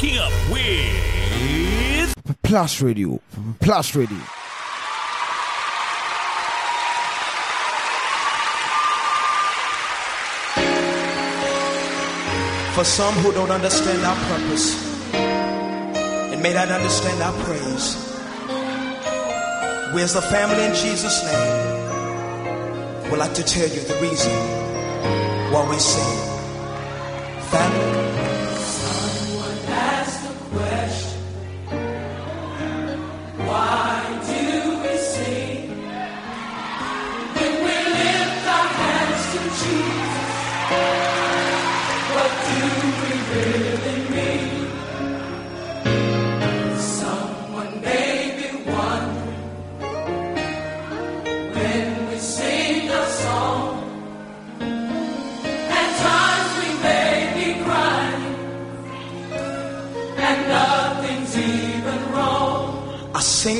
Waking up with Plus Radio. Plus Radio. For some who don't understand our purpose and may not understand our praise, we as a family in Jesus' name would like to tell you the reason why we sing. Family.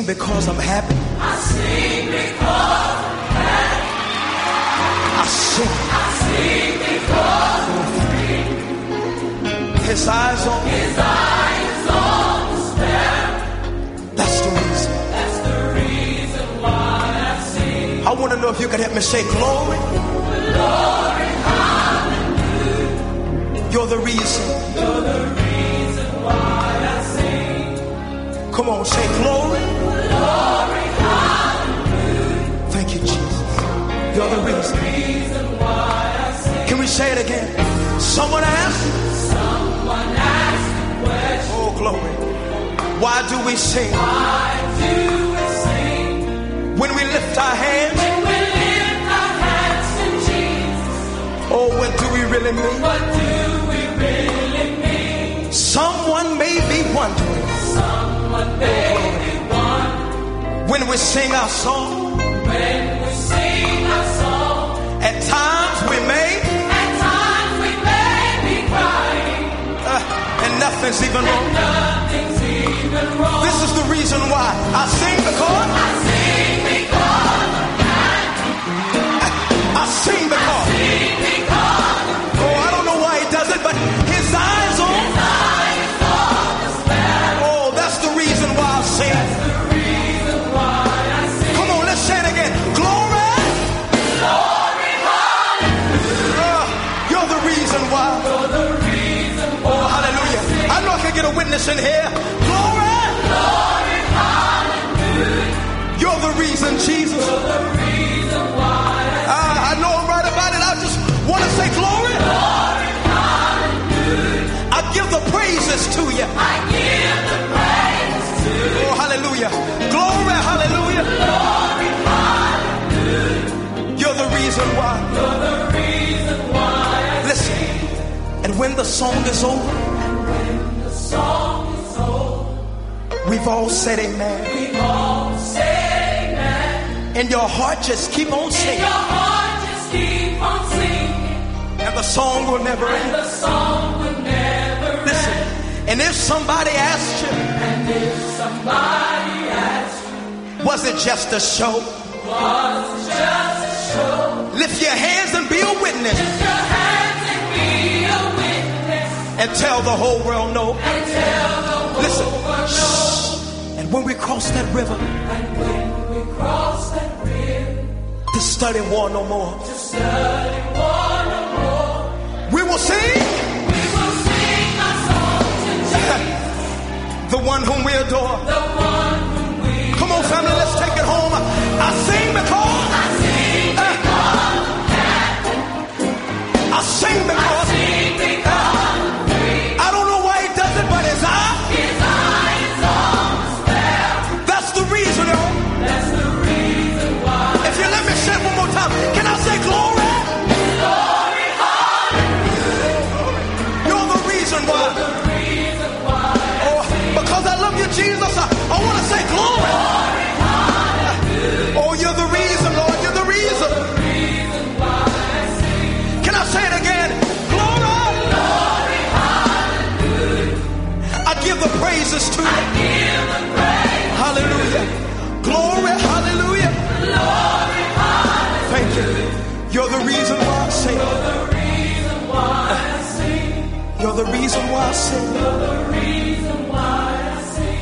Sing because I'm happy. I sing because I'm happy. I sing. I sing because His eyes on His eyes on the sparrow. That's the reason. That's the reason why I sing. I want to know if you could help me say glory. Glory, hallelujah. You're the reason. You're the reason why I sing. Come on, say. Glory, You're the reason. Can we say it again? Someone asked. Someone asked. Oh, glory. Why do we sing? Why do we sing? When we lift our hands. When we lift our hands to Jesus. Oh, what do we really mean? What do we really mean? Someone may be wondering. Someone may oh, be wondering. When we sing our song. When times we may. At times we may be crying. Uh, and nothing's even wrong. nothing's even wrong. This is the reason why I sing because. I sing because. I sing because. I sing because. Witness in here. Glory. Glory, hallelujah. You're the reason, Jesus. You're the reason why. I, I know I'm right about it. I just want to say glory. Glory, hallelujah. I give the praises to you. I give the praises to you. Oh, hallelujah. Glory, hallelujah. Glory, hallelujah. You're the reason why. You're the reason why. Listen. And when the song is over. We've all said amen. We've all said amen. And your heart just keep on singing. And your heart just keep on singing. And the song will never end. And the song will never Listen. And if somebody asked you. And if somebody asked you. Was it just a show? Was it just a show? Lift your hands and be a witness. Lift your hands and be a witness. And tell the whole world no. And tell the whole Listen. world no. When we cross that river. And when we cross that river. To study war no more. To study war no more. We will sing. We will sing a song to Jesus. the one whom we adore. The one whom we Come on, family, let's take it home. I sing because. I sing because. I sing because.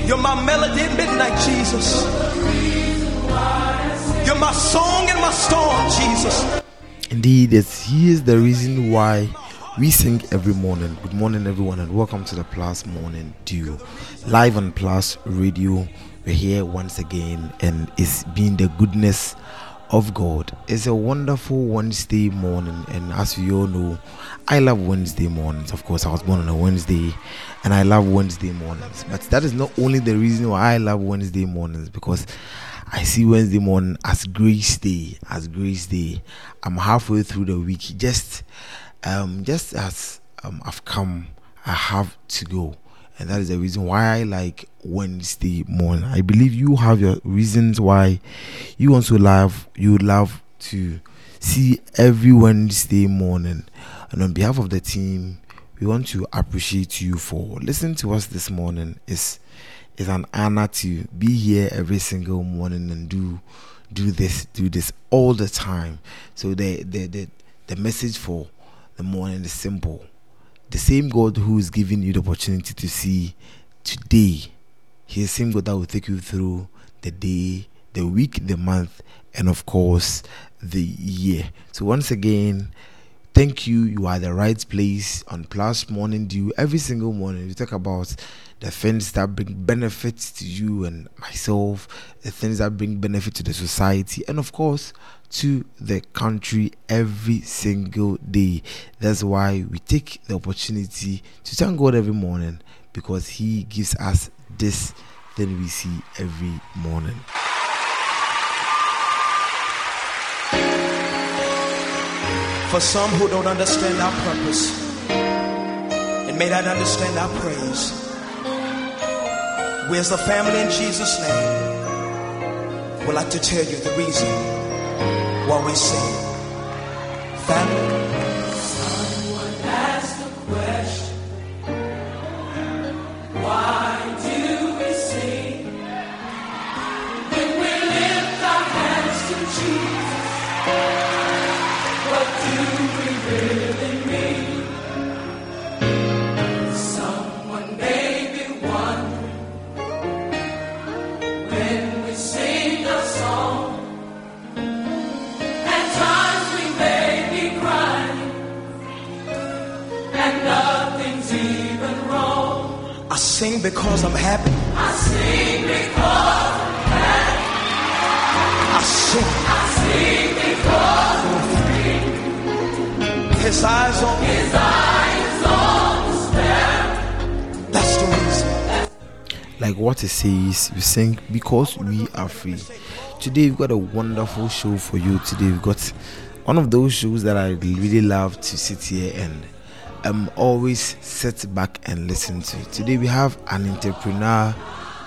You're my melody at midnight, Jesus. You're my song in my storm, Jesus. Indeed, it's, he is the reason why we sing every morning. Good morning, everyone, and welcome to the Plus Morning Dew. Live on Plus Radio. We're here once again, and it's been the goodness of God. It's a wonderful Wednesday morning, and as we all know, I love Wednesday mornings. Of course, I was born on a Wednesday, and I love Wednesday mornings. But that is not only the reason why I love Wednesday mornings, because I see Wednesday morning as Grace Day, as Grace Day. I'm halfway through the week, just, um, just as um, I've come, I have to go and that is the reason why I like Wednesday morning. I believe you have your reasons why you also love you love to see every Wednesday morning. And on behalf of the team, we want to appreciate you for listening to us this morning. It's it's an honor to be here every single morning and do do this do this all the time. So the the the, the message for the morning is simple the same God who is giving you the opportunity to see today, He is the same God that will take you through the day, the week, the month, and of course, the year. So, once again, thank you. You are the right place on Plus Morning Dew every single morning. We talk about the things that bring benefits to you and myself, the things that bring benefit to the society, and of course, to the country every single day. That's why we take the opportunity to thank God every morning because He gives us this thing we see every morning. For some who don't understand our purpose and may not understand our praise, we as a family in Jesus' name would like to tell you the reason why we sing. Family. Someone asked the question, why I sing because I'm happy. I sing because I sing. I sing because His eyes on me. His eyes on the sparrow. That's the reason. like what it says, we sing because we are free. Today we've got a wonderful show for you. Today we've got one of those shows that I really love to sit here and um always sit back and listen to. Today we have an entrepreneur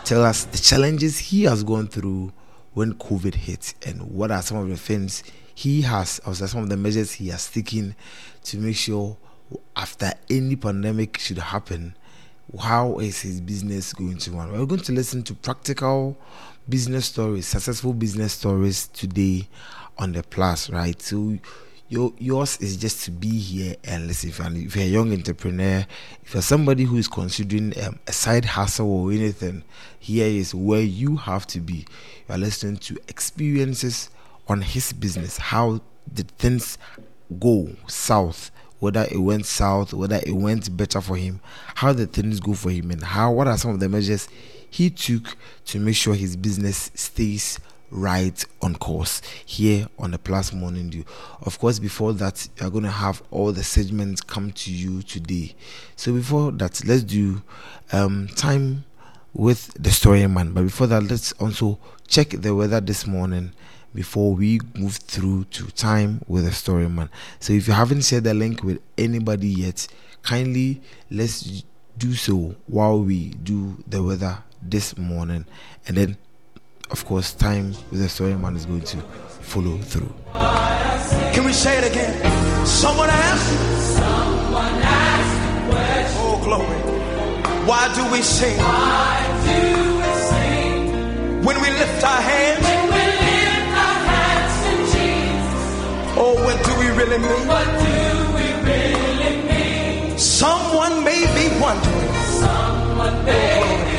tell us the challenges he has gone through when COVID hit and what are some of the things he has or some of the measures he has taken to make sure after any pandemic should happen how is his business going to run? We're going to listen to practical business stories, successful business stories today on the plus, right? So your yours is just to be here and listen. If you're, a young entrepreneur, if you're somebody who is considering um, a side hustle or anything, here is where you have to be. You are listening to experiences on his business, how did things go south whether it went south, whether it went better for him, how the things go for him, and how what are some of the measures he took to make sure his business stays right on course here on the Plus Morning Dew. Of course, before that, you are going to have all the segments come to you today. So before that, let's do um, time with the story man. But before that, let's also check the weather this morning before we move through to time with the story man. So if you haven't shared the link with anybody yet, kindly let's do so while we do the weather this morning, and then of course time with the story man is going to follow through. Can we say it again? Someone asked. Someone asked the Oh, glory. Why do we sing why do we sing? when we lift our hands? When we lift our hands to Jesus, Oh, what do we really mean? what do we really mean? Someone may be wondering Someone may oh, be wondering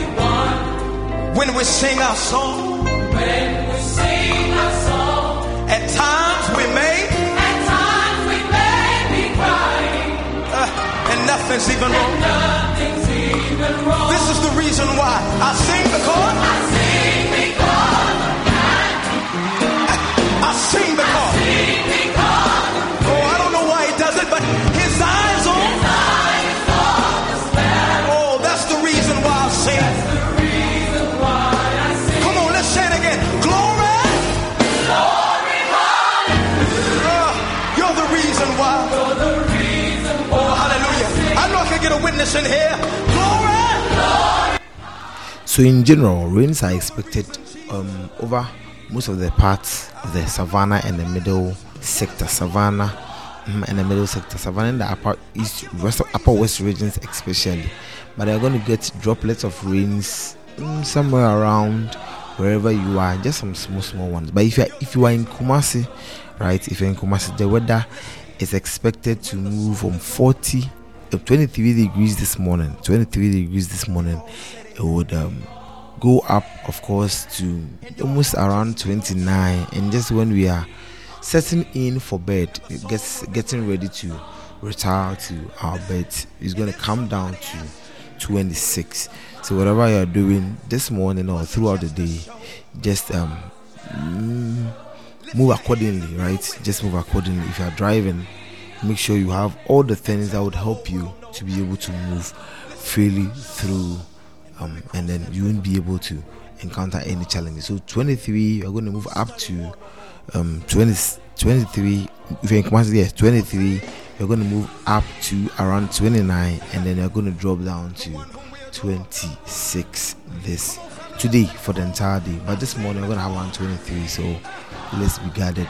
when we sing our song. When we sing our song, At times we may, at times we may be crying, uh, and nothing's even wrong. nothing's even wrong. This is the reason why I sing because I sing witness in here. Glory. So in general, rains are expected um, over most of the parts, of the savannah and the middle sector, savannah mm, and the middle sector, savannah and the upper east, west, upper west regions especially. But they're going to get droplets of rains mm, somewhere around wherever you are, just some small small ones. But if you are, if you are in Kumasi, right, if you're in Kumasi, the weather is expected to move from 40 uh, 23 degrees this morning 23 degrees this morning it would um, go up of course to almost around 29 and just when we are setting in for bed it gets getting ready to retire to our bed it's going to come down to 26 so whatever you're doing this morning or throughout the day just um move accordingly right? Just move accordingly. If you're driving make sure you have all the things that would help you to be able to move freely through um, and then you won't be able to encounter any challenges. So 23 you're going to move up to um 20 23 if you're yes 23 you're going to move up to around 29 and then you're going to drop down to 26 this today for the entire day. But this morning we're going to have 123 so let's be guarded.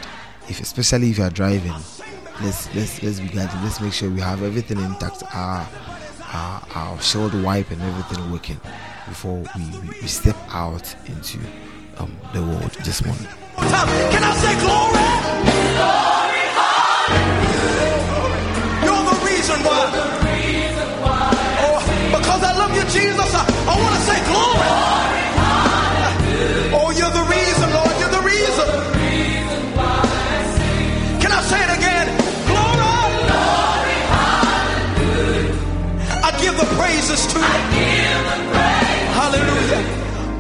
If especially if you are driving let's let's let's be guarded let's make sure we have everything intact our our, our shield wipe and everything working before we, we, we step out into um, the world this morning Can I say glory? You're the reason why. Oh, because I love you, Jesus. I, I want to say glory. Praises to you. Hallelujah.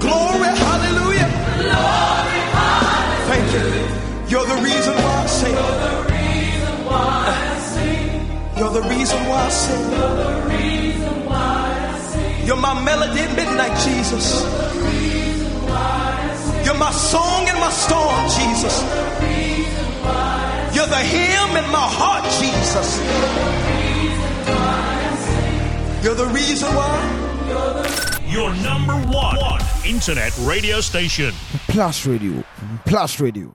Glory. Hallelujah. Thank you. You're the reason why I sing. You're the reason why I sing. You're the reason why I sing. You're my melody at midnight, Jesus. You're my song in my storm, Jesus. You're the hymn in my heart, Jesus. You're the why. You're the... Reason why? Your number one, one internet radio station. plus radio plus radio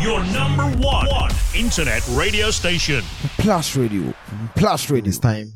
Your number one, one internet radio station. plus radio plus radio this time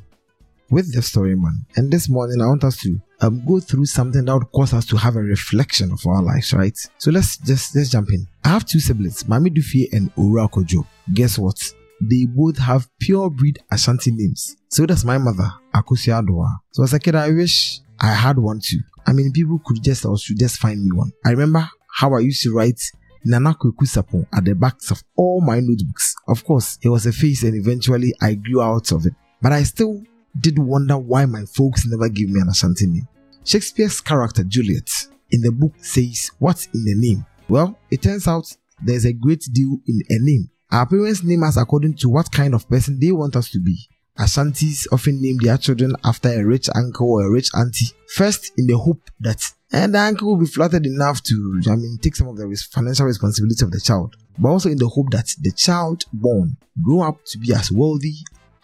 with the story man and this morning i want us to um, go through something that would cause us to have a reflection of our lives right so let's just let's jump in i have two siblings mami dufie and ora kojo guess what they both have pure breed ashanti names so that's my mother akosi adoa so as a kid i wish i had one too i mean people could just or should just find me one i remember how i used to write Nana Kweku at the backs of all my notebooks. Of course, it was a phase and eventually I grew out of it. But I still did wonder why my folks never gave me an Ashanti name. Shakespeare's character Juliet in the book says, What's in the name? Well, it turns out there's a great deal in a name. Our parents name us according to what kind of person they want us to be. Ashantis often name their children after a rich uncle or a rich auntie, first in the hope that and the uncle will be flattered enough to, I mean, take some of the financial responsibility of the child, but also in the hope that the child born grow up to be as wealthy,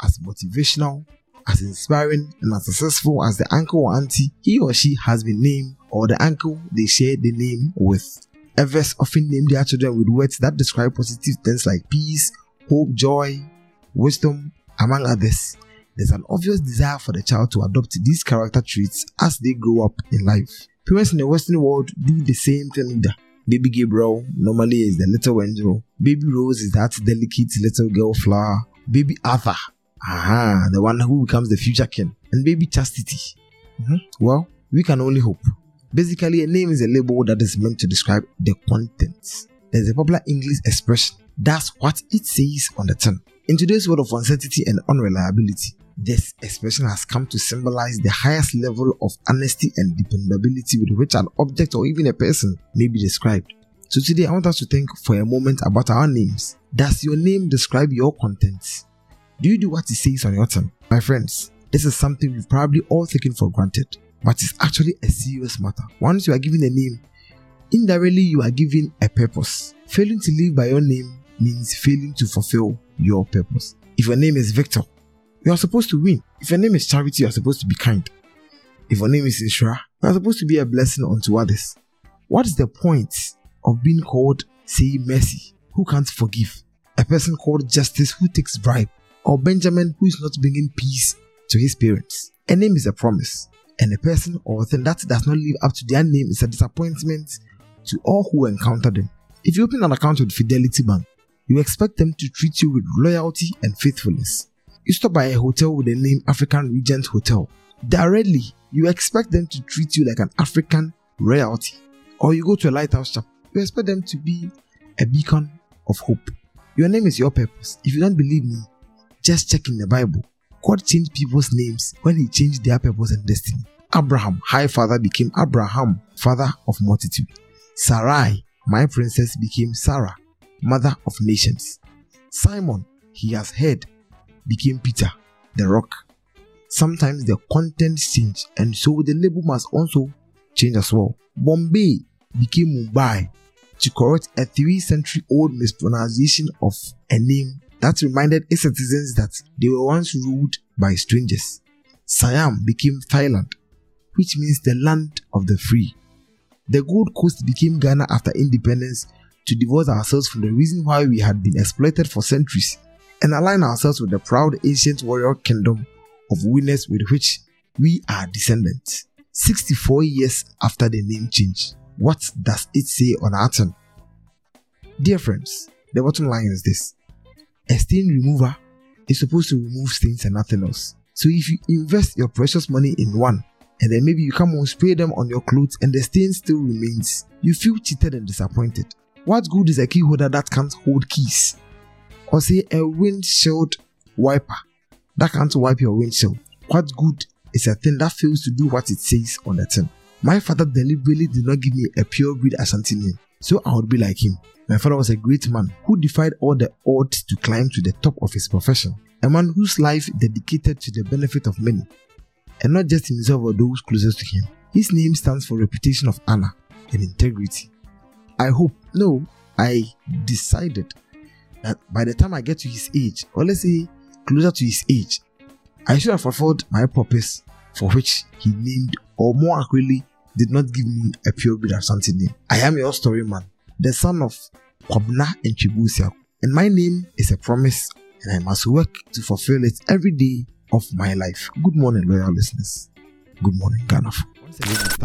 as motivational, as inspiring, and as successful as the uncle or auntie he or she has been named, or the uncle they share the name with. Others often name their children with words that describe positive things like peace, hope, joy, wisdom, among others. There's an obvious desire for the child to adopt these character traits as they grow up in life. Parents in the Western world do the same thing either. Baby Gabriel normally is the little angel. Baby Rose is that delicate little girl flower. Baby Arthur, aha, the one who becomes the future king. And baby Chastity, hmm? Well, we can only hope. Basically, a name is a label that is meant to describe the contents. There's a popular English expression that's what it says on the tin. In today's world of uncertainty and unreliability, this expression has come to symbolize the highest level of honesty and dependability with which an object or even a person may be described. So today I want us to think for a moment about our names. Does your name describe your contents? Do you do what it says on your tin? My friends, this is something we've probably all taken for granted, but it's actually a serious matter. Once you are given a name, indirectly you are given a purpose. Failing to live by your name means failing to fulfill your purpose. If your name is Victor, you are supposed to win. If your name is Charity, you are supposed to be kind. If your name is Nhyira, you are supposed to be a blessing unto others. What is the point of being called, say, Mercy, who can't forgive? A person called Justice, who takes bribe? Or Benjamin, who is not bringing peace to his parents? A name is a promise, and a person or thing that does not live up to their name is a disappointment to all who encounter them. If you open an account with Fidelity Bank, you expect them to treat you with loyalty and faithfulness. You stop by a hotel with the name African Regent Hotel. Directly, you expect them to treat you like an African royalty. Or you go to a lighthouse shop, you expect them to be a beacon of hope. Your name is your purpose. If you don't believe me, just check in the Bible. God changed people's names when He changed their purpose and destiny. Abram, high father, became Abraham, father of multitude. Sarai, my princess, became Sarah, mother of nations. Simon, he has heard, became Peter, the rock. Sometimes the content change, and so the label must also change as well. Bombay became Mumbai to correct a three century old mispronunciation of a name that reminded its citizens that they were once ruled by strangers. Siam became Thailand, which means the land of the free. The Gold Coast became Ghana after independence to divorce ourselves from the reason why we had been exploited for centuries and align ourselves with the proud ancient warrior kingdom of winners with which we are descendants. 64 years after the name change, what does it say on our turn? Dear friends, the bottom line is this a stain remover is supposed to remove stains and nothing else. So if you invest your precious money in one, and then maybe you come and spray them on your clothes and the stain still remains, you feel cheated and disappointed. What good is a key holder that can't hold keys? Or say a windshield wiper that can't wipe your windshield? What good is a thing that fails to do what it says on the tin? My father deliberately did not give me a pure breed Ashanti name, so I would be like him. My father was a great man who defied all the odds to climb to the top of his profession, a man whose life dedicated to the benefit of many, and not just himself or those closest to him. His name stands for reputation of honor and integrity. I hope, no, I decided that by the time I get to his age, or let's say closer to his age, I should have fulfilled my purpose for which he named, or more accurately, did not give me a pure breed something name. I am your story man, the son of Kwabena and Chibusia, and my name is a promise, and I must work to fulfill it every day of my life. Good morning, loyal listeners. Good morning, Ghana.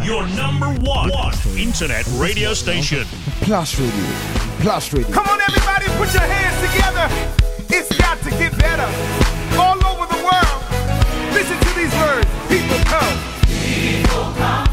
Your number one, one internet radio station. Plus Radio. Plus Radio. Come on, everybody, put your hands together. It's got to get better. All over the world. Listen to these words. People come. People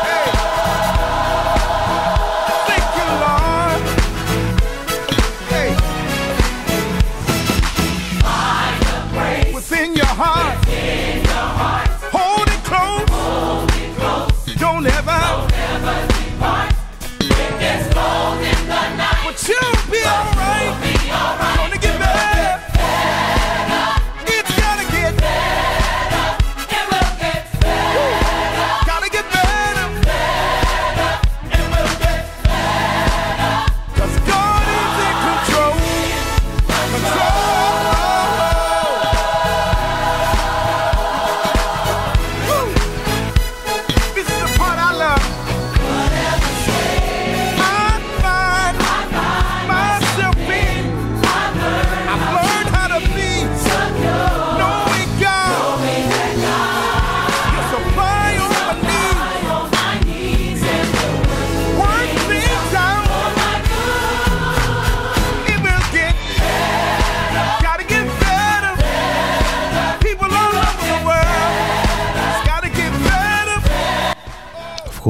But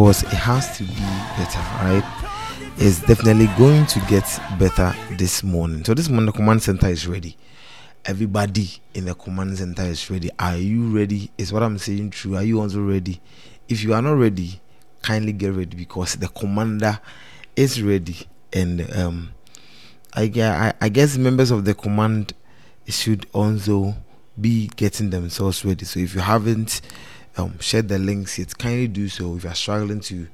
course, it has to be better, right? It's definitely going to get better this morning. So, this morning, the command center is ready. Everybody in the command center is ready. Are you ready? Is what I'm saying true? Are you also ready? If you are not ready, kindly get ready because the commander is ready. And um, I, I guess members of the command should also be getting themselves ready. So if you haven't um, shared the links yet, kindly do so. If you are struggling to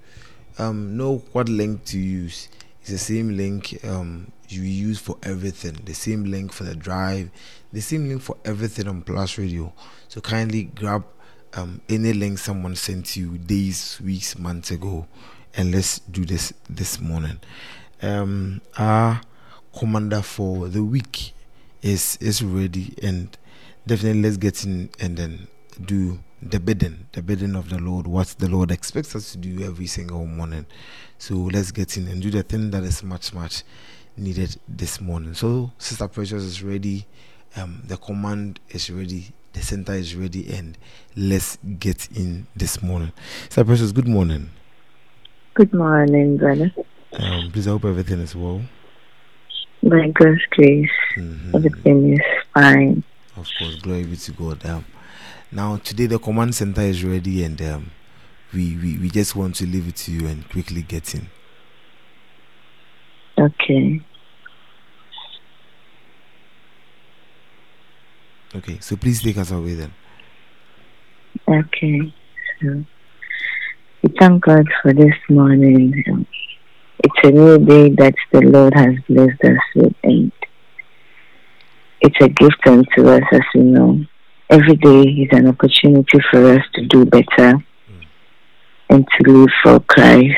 um, know what link to use, it's the same link um, you use for everything. The same link for the drive, the same link for everything on Plus Radio. So kindly grab um, any link someone sent you days, weeks, months ago, and let's do this this morning. Um, our commander for the week is is ready and definitely let's get in and then do the bidding, the bidding of the Lord, what the Lord expects us to do every single morning. So let's get in and do the thing that is much, much needed this morning. So Sister Precious is ready, um, the command is ready, the center is ready, and let's get in this morning. Sister Precious, good morning. Good morning, brother. Um, please, I hope everything is well. By God's grace, Mhm. everything is fine. Of course, glory be to God. Um, now today the command center is ready, and um, we, we we just want to leave it to you and quickly get in. Okay. Okay, so please take us away then. Okay. So, we thank God for this morning. Um, It's a new day that the Lord has blessed us with, and it's a gift unto us, as we know. Every day is an opportunity for us to do better and to live for Christ.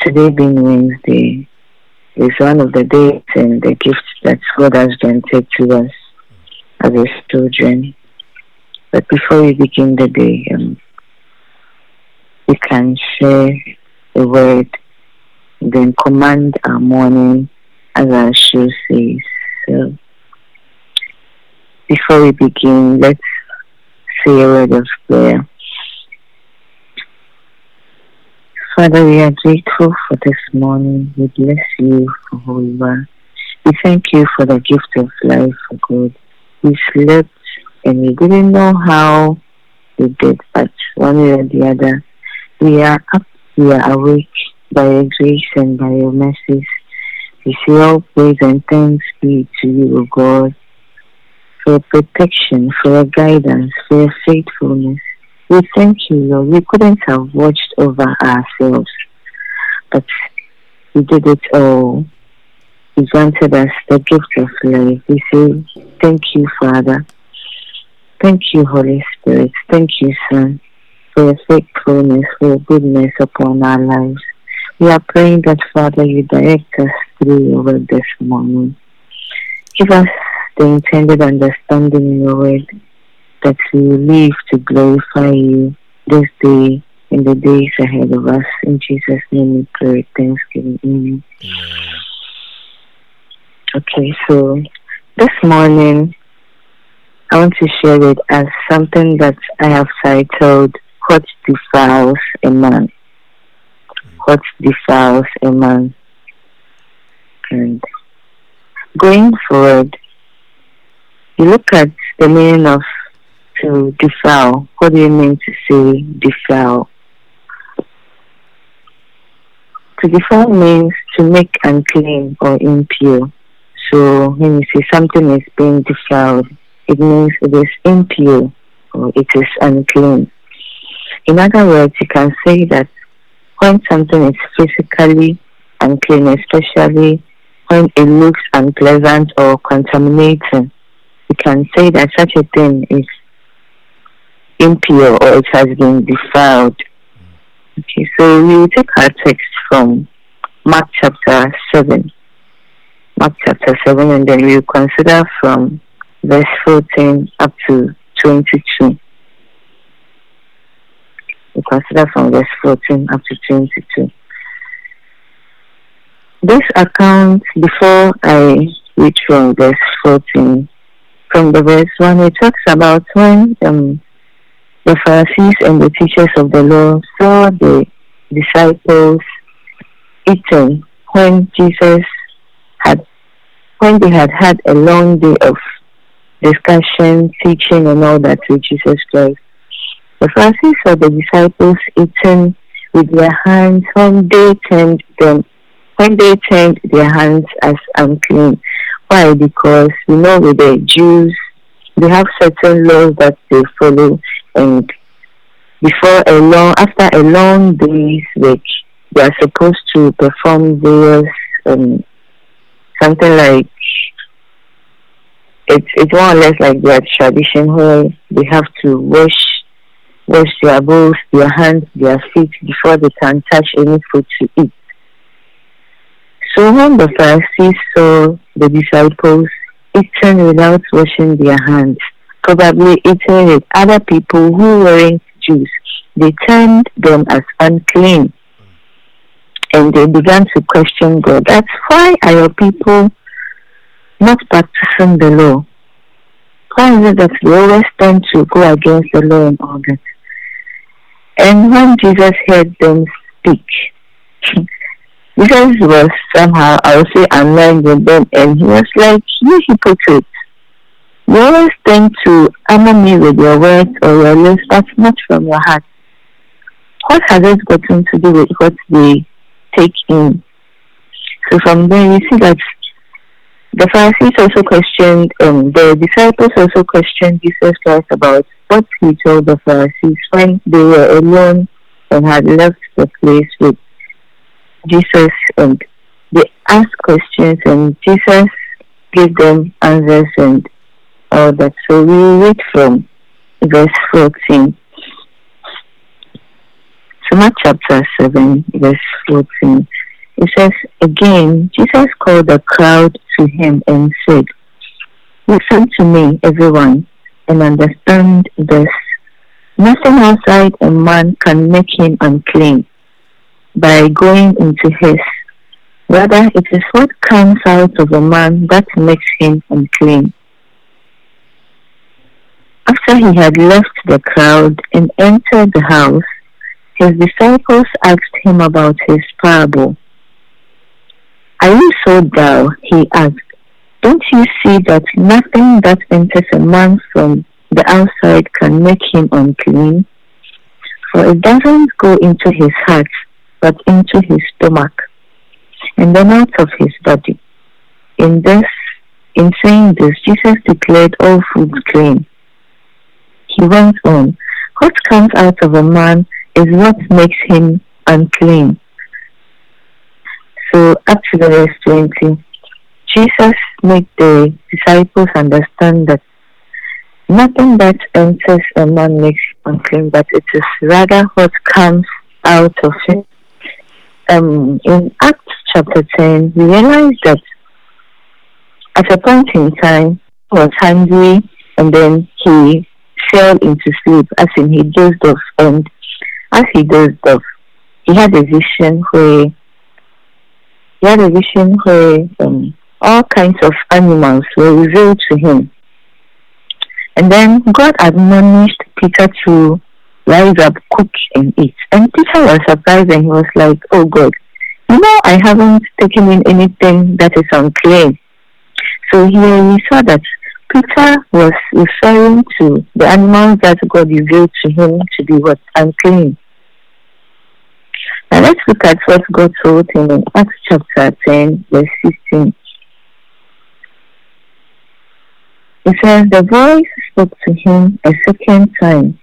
Today being Wednesday is one of the days and the gifts that God has granted to us as His children. But before we begin the day, um, we can share a word, then command our morning as our show says. So, before we begin, let's say a word of prayer. Father, we are grateful for this morning. We bless you for who you are. We thank you for the gift of life, oh God. We slept and we didn't know how we did, but one way or the other, we are up, we are awake by your grace and by your mercies. We say all praise and thanks be to you, O God, for protection, for your guidance, for your faithfulness. We thank you, Lord. We couldn't have watched over ourselves, but you did it all. You granted us the gift of life. We say, Thank you, Father. Thank you, Holy Spirit. Thank you, Son, for your faithfulness, for your goodness upon our lives. We are praying that, Father, you direct us through your word this morning. Give us the intended understanding in your word that we will live to glorify you this day and the days ahead of us. In Jesus' name we pray. Thanksgiving. Amen. Okay, so this morning I want to share it as something that I have titled What Defiles a Man. What Defiles a Man. And going forward, you look at the meaning of to defile. What do you mean to say defile? To defile means to make unclean or impure. So when you say something is being defiled, it means it is impure or it is unclean. In other words, you can say that when something is physically unclean, especially when it looks unpleasant or contaminating, can say that such a thing is impure or it has been defiled. Okay, so we will take our text from Mark chapter 7. Mark chapter 7, and then we will consider from verse 14 up to 22. We consider from verse 14 up to 22. This account, before I read from verse 14, from the verse 1, it talks about when um, the Pharisees and the teachers of the law saw the disciples eaten when Jesus had when they had had a long day of discussion, teaching, and all that with Jesus Christ. The Pharisees saw the disciples eating with their hands when they turned them when they turned their hands as unclean. Why? Because you know with the Jews they have certain laws that they follow and before a long after a long day's work they are supposed to perform various um, something like it's it's more or less like their tradition where they have to wash wash their bowls, their hands, their feet before they can touch any food to eat. So when the Pharisees saw the disciples eating without washing their hands, probably eating with other people who weren't Jews, they termed them as unclean. And they began to question God. That's why are your people not practicing the law? Why is it that they always tend to go against the law and all that? And when Jesus heard them speak, Jesus was somehow, I would say, annoyed with them, and he was like, You hypocrites. You always tend to honor me with your words or your lips, but not from your heart. What has it gotten to do with what they take in? So from there, you see that the Pharisees also questioned, um, the disciples also questioned Jesus Christ about what he told the Pharisees when they were alone and had left the place with Jesus and they asked questions and Jesus gave them answers and all that. So we read from verse 14. So Mark chapter 7, verse 14. It says, Again, Jesus called the crowd to him and said, Listen to me, everyone, and understand this. Nothing outside a man can make him unclean by going into his. Rather, it is what comes out of a man that makes him unclean. After he had left the crowd and entered the house, his disciples asked him about his parable. Are you so dull? He asked. Don't you see that nothing that enters a man from the outside can make him unclean? For it doesn't go into his heart, but into his stomach, and then out of his body. In this, in saying this, Jesus declared all foods clean. He went on, What comes out of a man is what makes him unclean. So up to the verse 20, Jesus made the disciples understand that nothing that enters a man makes him unclean, but it is rather what comes out of him. Um, in Acts chapter 10, we realize that at a point in time, he was hungry and then he fell into sleep, as in he dozed off. And as he dozed off, he had a vision where he had a vision where um, all kinds of animals were revealed to him. And then God admonished Peter to rise up, cook, and eat. And Peter was surprised and he was like, Oh God, you know, I haven't taken in anything that is unclean. So here we saw that Peter was referring to the animals that God revealed to him to be what unclean. Now let's look at what God told him in Acts chapter 10, verse 16. It says, The voice spoke to him a second time.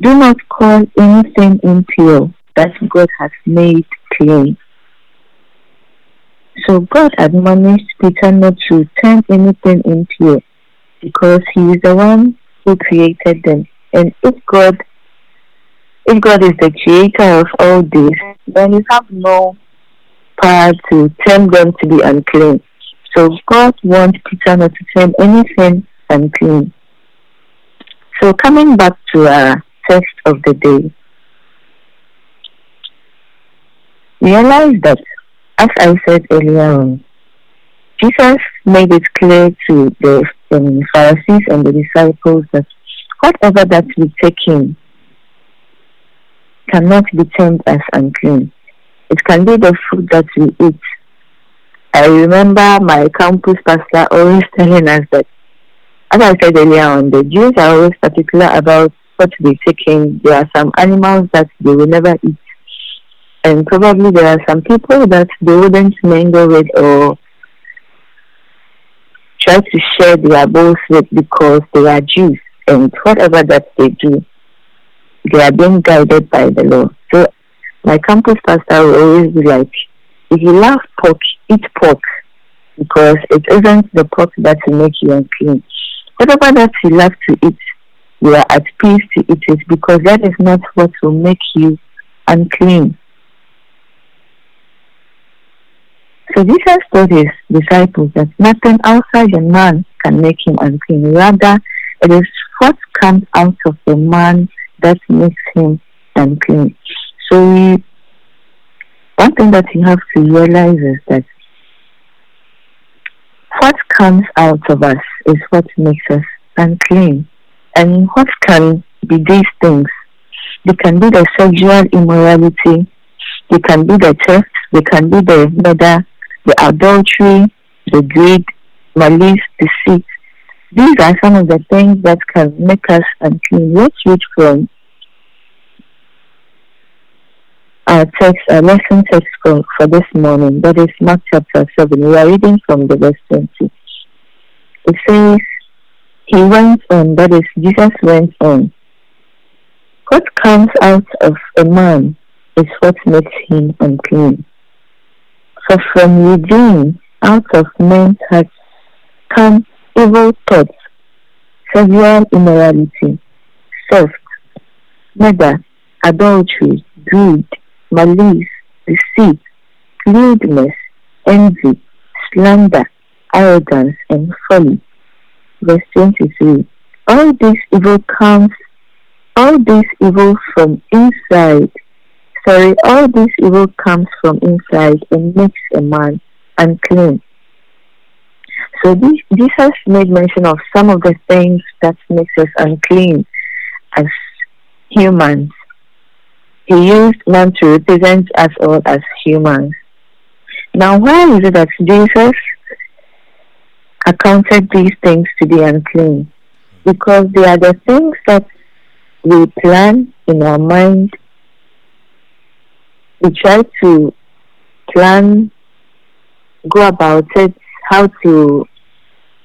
Do not call anything impure that God has made clean. So God admonished Peter not to turn anything impure because he is the one who created them. And if God if God is the creator of all this, then you have no power to turn them to be unclean. So God wants Peter not to turn anything unclean. So coming back to our text of the day, realize that, as I said earlier on, Jesus made it clear to the um, Pharisees and the disciples that whatever that we take in cannot be termed as unclean. It can be the food that we eat. I remember my campus pastor always telling us that, as I said earlier on, the Jews are always particular about what they take in. There are some animals that they will never eat. And probably there are some people that they wouldn't mingle with or try to share their bowls with because they are Jews. And whatever that they do, they are being guided by the law. So my campus pastor will always be like, if you love pork, eat pork because it isn't the pork that will make you unclean. Whatever that you love to eat, you are at peace to eat it because that is not what will make you unclean. So Jesus told his disciples that nothing outside a man can make him unclean. Rather, it is what comes out of the man that makes him unclean. So we, one thing that you have to realize is that what comes out of us is what makes us unclean. And what can be these things? They can be the sexual immorality, they can be the theft, they can be the murder, the adultery, the greed, malice, deceit. These are some of the things that can make us unclean. Let's read from our text, our lesson text for, for this morning. That is Mark chapter 7. We are reading from the verse 20. It says, He went on, that is, Jesus went on. What comes out of a man is what makes him unclean. For from within, out of men's hearts, come evil thoughts, sexual immorality, theft, murder, adultery, greed, malice, deceit, lewdness, envy, slander, arrogance, and folly. Verse 23. All this evil comes, all this evil from inside. Sorry, all this evil comes from inside and makes a man unclean. So this, Jesus made mention of some of the things that makes us unclean as humans he used man to represent us all as humans. Now, why is it that Jesus accounted these things to be unclean? Because they are the things that we plan in our mind. We try to plan, go about it, how to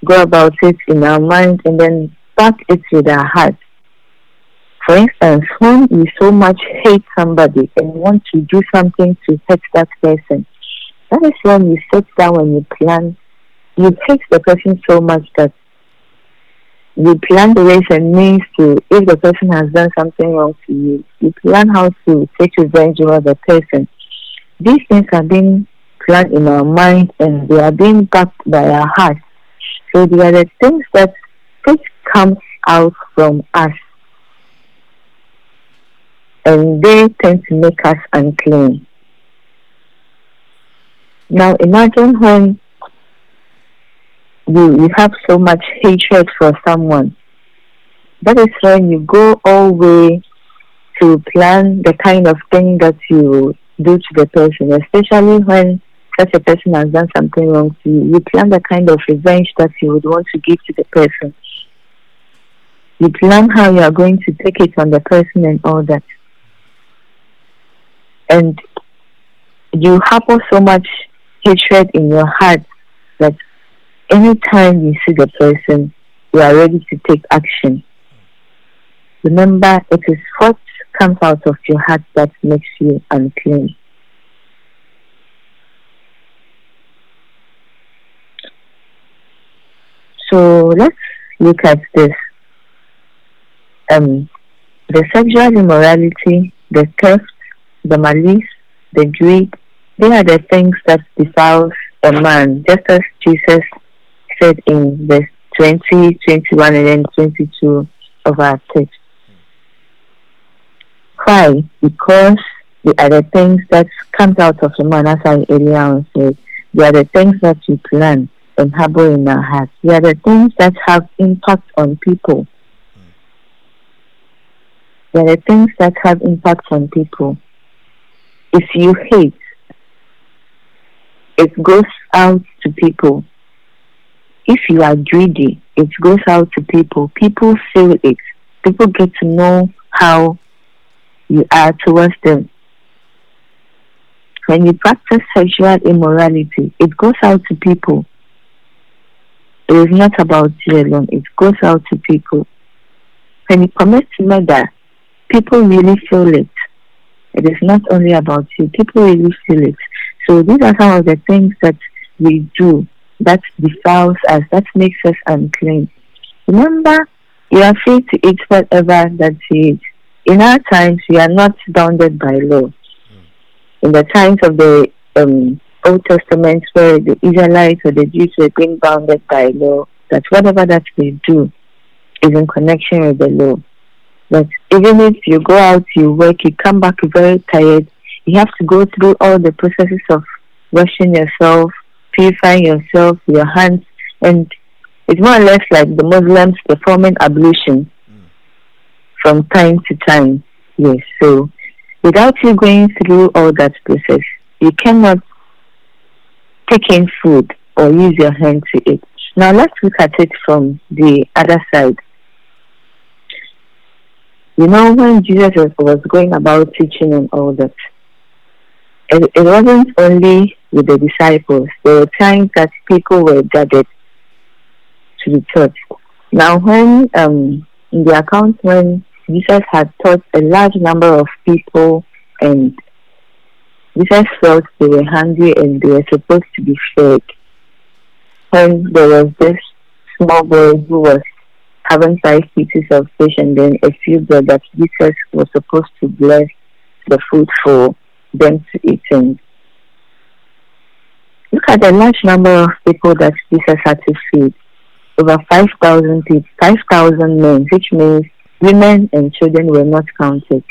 go about it in our mind, and then back it with our heart. For instance, when you so much hate somebody and want to do something to hurt that person, that is when you sit down and you plan. You hate the person so much that you plan the ways and means to, if the person has done something wrong to you, you plan how to take revenge over the person. These things are being planned in our mind and they are being backed by our heart. So they are the things that which comes out from us and they tend to make us unclean. Now imagine when you, you have so much hatred for someone. That is when you go all way to plan the kind of thing that you do to the person, especially when such a person has done something wrong to you. You plan the kind of revenge that you would want to give to the person. You plan how you are going to take it on the person and all that and you harbor so much hatred in your heart that anytime you see the person, you are ready to take action. Remember, it is what comes out of your heart that makes you unclean. So let's look at this. Um, the sexual immorality, the theft, the malice, the greed, they are the things that defiles a man, just as Jesus said in verse 20, 21, and then 22 of our text. Why? Because they are the things that comes out of the man, as I earlier said. They are the things that we plan and harbor in our hearts. They are the things that have impact on people. There are things that have impact on people. If you hate, it goes out to people. If you are greedy, it goes out to people. People feel it. People get to know how you are towards them. When you practice sexual immorality, it goes out to people. It is not about you alone, it goes out to people. When you commit murder, people really feel it. It is not only about you, people really feel it. So these are some of the things that we do that defiles us, that makes us unclean. Remember, you are free to eat whatever that you eat. In our times, we are not bounded by law. In the times of the um, Old Testament, where the Israelites or the Jews were being bounded by law, that whatever that they do is in connection with the law. But even if you go out, you work, you come back very tired, you have to go through all the processes of washing yourself, purifying yourself, your hands, and it's more or less like the Muslims performing ablution from time to time. Yes, so without you going through all that process, you cannot take in food or use your hand to eat. Now let's look at it from the other side. You know, when Jesus was going about teaching and all that, it, it wasn't only with the disciples. There were times that people were gathered to the church. Now, when um, in the account when Jesus had taught a large number of people and Jesus felt they were hungry and they were supposed to be fed. When there was this small boy who was having five pieces of fish and then a few bread that Jesus was supposed to bless the food for them to eat. And look at the large number of people that Jesus had to feed. Over 5,000 people, 5,000 men, which means women and children were not counted.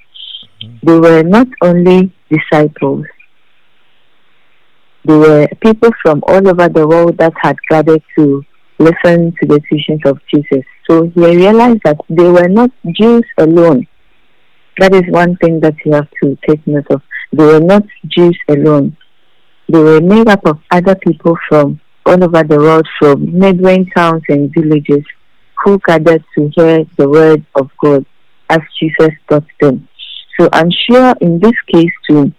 They were not only disciples, they were people from all over the world that had gathered to listen to the teachings of Jesus. So he realized that they were not Jews alone. That is one thing that you have to take note of. They were not Jews alone. They were made up of other people from all over the world, from neighboring towns and villages, who gathered to hear the word of God as Jesus taught them. So I'm sure in this case too,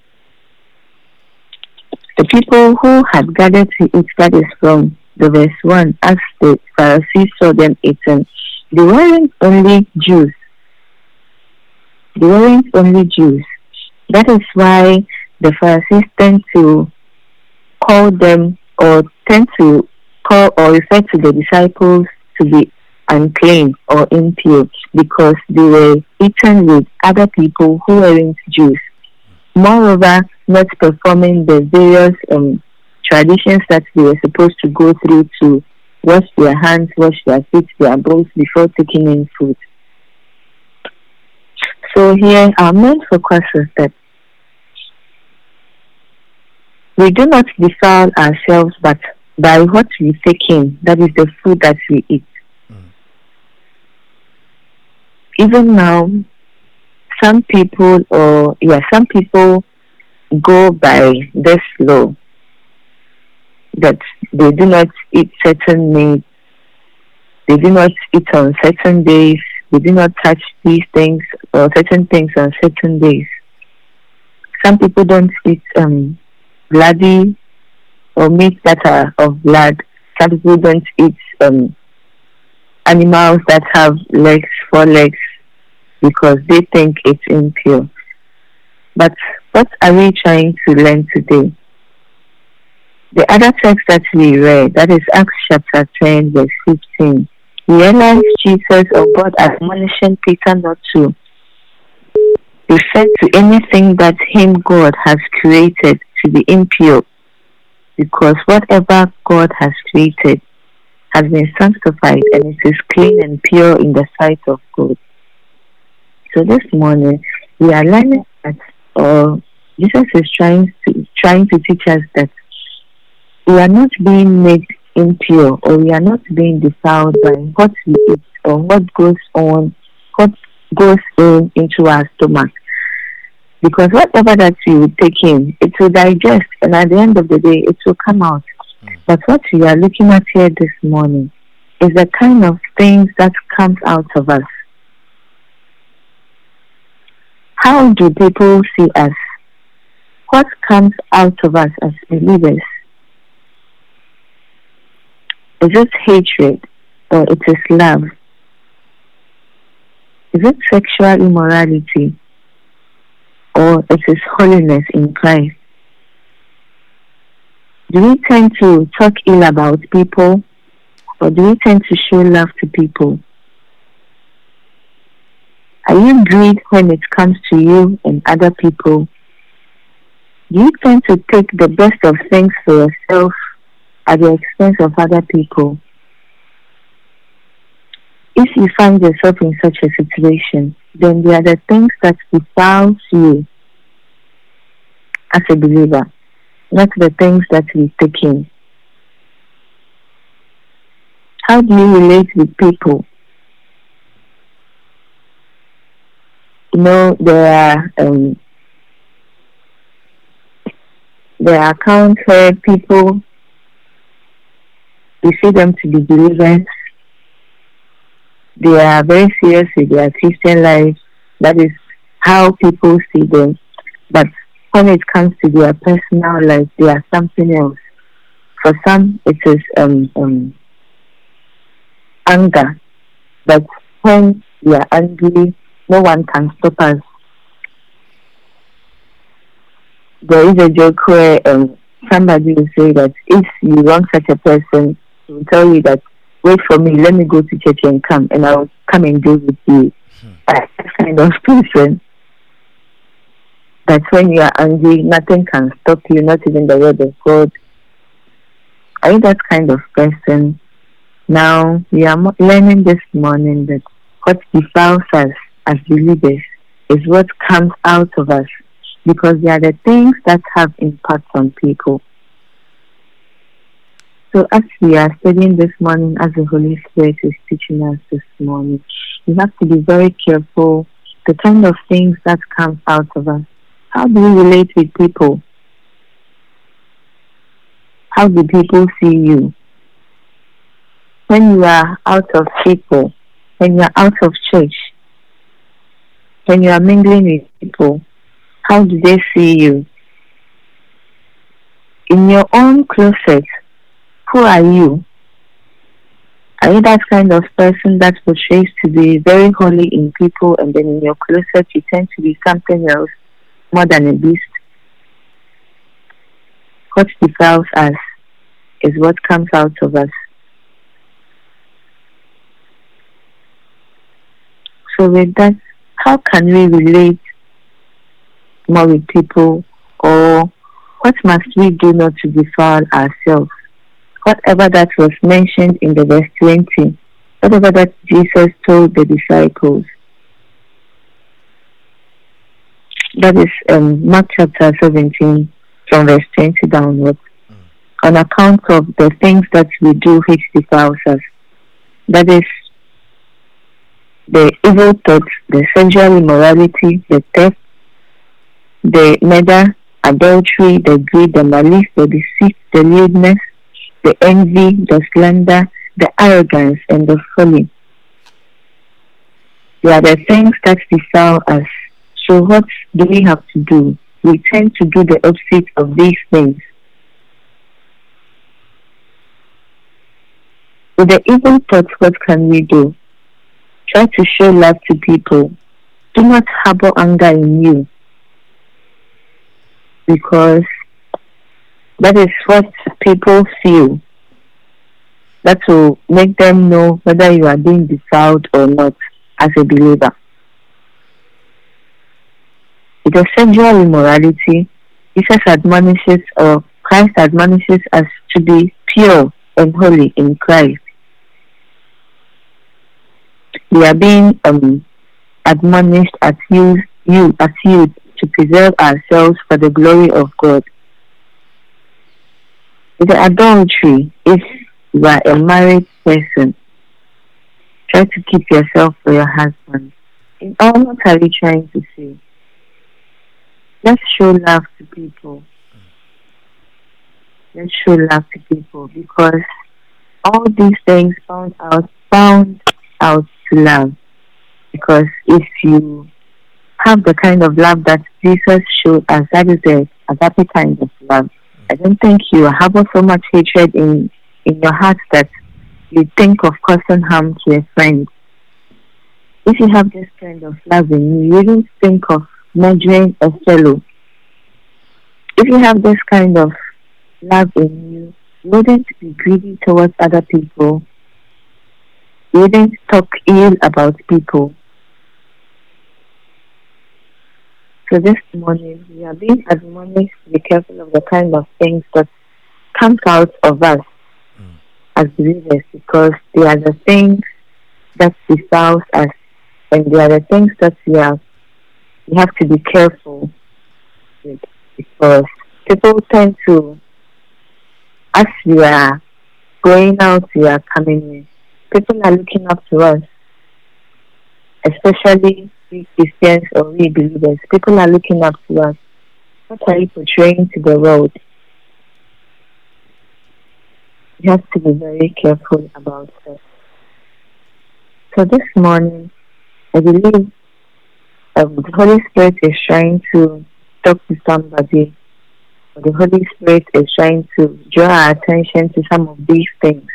the people who had gathered to eat, that is from the verse 1, as the Pharisees saw them eating, they weren't only Jews. They weren't only Jews. That is why the Pharisees tend to call them or tend to call or refer to the disciples to be unclean or impure because they were eaten with other people who weren't Jews. Moreover, not performing the various um, traditions that they were supposed to go through to wash their hands, wash their feet, their bowls before taking in food. So here our main focus is that we do not defile ourselves but by what we take in, that is the food that we eat. Even now, some people or yeah, some people go by this law that they do not eat certain meat, they do not eat on certain days, they do not touch these things or certain things on certain days. Some people don't eat um, bloody or meat that are of blood. Some people don't eat um, animals that have legs, four legs, because they think it's impure. But what are we trying to learn today? The other text that we read, that is Acts chapter 10, verse 15, realized Jesus of God admonishing Peter not to refer to anything that him God has created to be impure, because whatever God has created has been sanctified and it is clean and pure in the sight of God. So this morning we are learning that, or Jesus is trying to trying to teach us that we are not being made impure or we are not being defiled by what we eat or what goes on, what goes in into our stomach. Because whatever that you take in, it will digest, and at the end of the day, it will come out. Hmm. But what we are looking at here this morning is the kind of things that comes out of us. How do people see us? What comes out of us as believers? Is it hatred or it is love? Is it sexual immorality or it is holiness in Christ? Do we tend to talk ill about people or do we tend to show love to people? Are you greed when it comes to you and other people? Do you tend to take the best of things for yourself at the expense of other people? If you find yourself in such a situation, then there are the things that defiles you as a believer, not the things that we take in. How do you relate with people? You know, there are um, there are accounts where people we see them to be believers. They are very serious with their Christian life. That is how people see them. But when it comes to their personal life, they are something else. For some, it is um, um, anger. But when we are angry, no one can stop us. There is a joke where um, somebody will say that if you wrong such a person, he will tell you that, wait for me, let me go to church and come, and I'll come and deal with you. Hmm. Uh, that kind of person. That when you are angry, nothing can stop you, not even the word of God. Are you that kind of person? Now, we are learning this morning that what defiles us as believers is what comes out of us because they are the things that have impact on people. So as we are studying this morning, as the Holy Spirit is teaching us this morning, we have to be very careful the kind of things that come out of us. How do we relate with people? How do people see you? When you are out of people, when you are out of church, when you are mingling with people, how do they see you? In your own closet, who are you? Are you that kind of person that portrays to be very holy in people and then in your closet you tend to be something else more than a beast? What defiles us is what comes out of us. So with that, how can we relate more with people or what must we do not to defile ourselves? Whatever that was mentioned in the verse 20, whatever that Jesus told the disciples. That is um, Mark chapter 17 from verse 20 downwards. On account of the things that we do which defiles us. That is the evil thoughts, the sexual immorality, the theft, the murder, adultery, the greed, the malice, the deceit, the lewdness, the envy, the slander, the arrogance, and the folly. They are the things that defile us. So what do we have to do? We tend to do the opposite of these things. With the evil thoughts, what can we do? Try to show love to people. Do not harbor anger in you because that is what people feel. That will make them know whether you are being defiled or not as a believer. With sexual immorality, Jesus admonishes or Christ admonishes us to be pure and holy in Christ. We are being um, admonished as you, you as you to preserve ourselves for the glory of God. The adultery, if you are a married person, try to keep yourself for your husband. all, what are you trying to say? Let's show love to people. Let's show love to people because all these things found out found out to love. Because if you have the kind of love that Jesus showed us, that is the agape kind of love. I don't think you harbor so much hatred in in your heart that you think of causing harm to a friend. If you have this kind of love in you, you wouldn't think of murdering a fellow. If you have this kind of love in you, you wouldn't be greedy towards other people. You wouldn't talk ill about people. So this morning, we are being admonished to be careful of the kind of things that comes out of us as believers because they are the things that defiles us and they are the things that we have we have to be careful with because people tend to as we are going out we are coming in. People are looking up to us especially we Christians or we believers people are looking up to us what are you portraying to the world you have to be very careful about it. So this morning, I believe um, the Holy Spirit is trying to talk to somebody. The Holy Spirit is trying to draw our attention to some of these things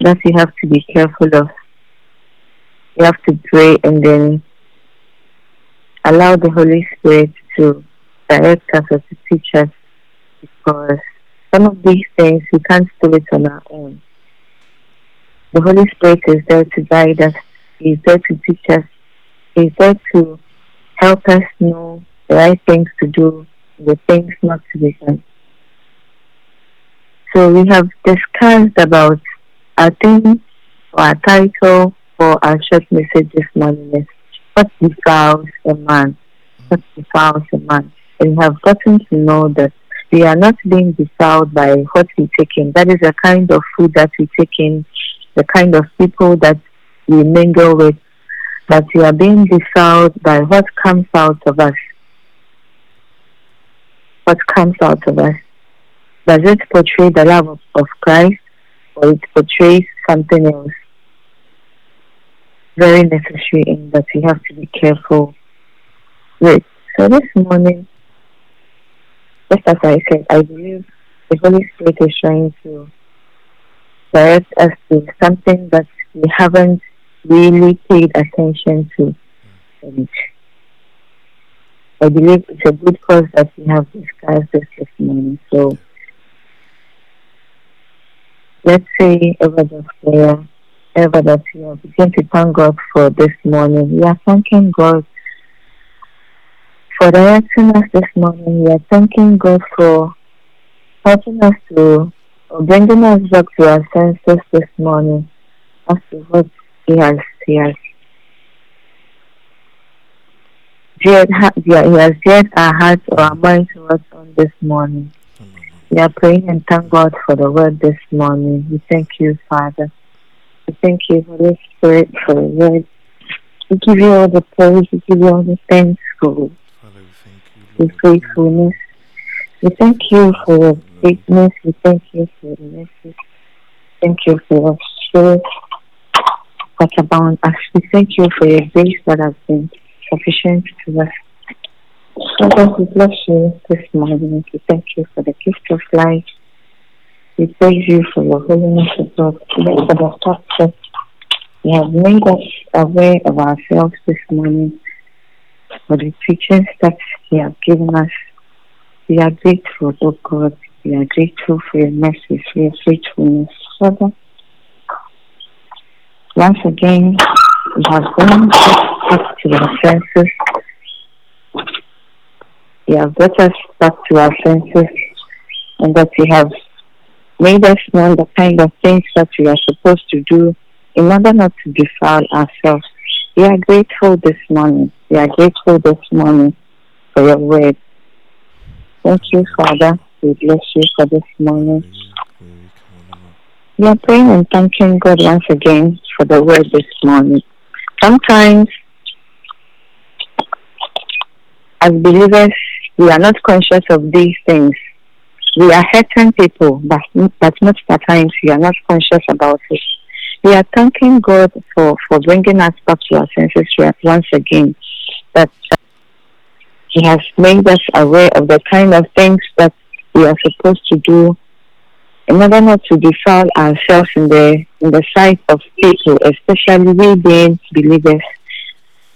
that you have to be careful of. You have to pray and then allow the Holy Spirit to direct us or to teach us because some of these things we can't do it on our own. The Holy Spirit is there to guide us. He's there to teach us. He's there to help us know the right things to do, the things not to be done. So we have discussed about our theme or our title for our short message this morning is What Defiles a Man? What Defiles a Man? And we have gotten to know that we are not being defiled by what we take in. That is the kind of food that we take in, the kind of people that we mingle with, but we are being defiled by what comes out of us. What comes out of us. Does it portray the love of, of Christ or it portrays something else? Very necessary and that we have to be careful with. So this morning, just as I said, I believe the Holy Spirit is trying to direct us to something that we haven't really paid attention to. I believe it's a good cause that we have discussed this this morning. So let's say over the prayer, ever that we are begin to thank God for this morning. We are thanking God for directing us this morning. We are thanking God for helping us to, or bringing us back to our senses this morning as to what He has, He has dared, He has dared our hearts or our minds towards on this morning. We are praying and thank God for the word this morning. We thank you, Father. We thank you, Holy Spirit, for the word. We give you all the praise. We give you all the thanks for your faithfulness. We thank you for your greatness. We thank you for your mercy. Thank you for your spirit that abound us. We thank you for your grace that has been sufficient to us. Father, we bless you this morning. We thank you for the gift of life. We praise you for your holiness, God, for the fact that you have made us aware of ourselves this morning for the teachings that you have given us. We are grateful, oh God. We are grateful for your mercy, for your faithfulness. Father, once again, we have gone back to our senses. You have brought us back to our senses and that you have made us know the kind of things that we are supposed to do in order not to defile ourselves. We are grateful this morning. We are grateful this morning for your word. Thank you, Father. We bless you for this morning. We are praying and thanking God once again for the word this morning. Sometimes, as believers, we are not conscious of these things we are hurting people, but, but most of the times we are not conscious about it. We are thanking God for, for bringing us back to our senses once again. That He has made us aware of the kind of things that we are supposed to do in order not to defile ourselves in the in the sight of people, especially we being believers.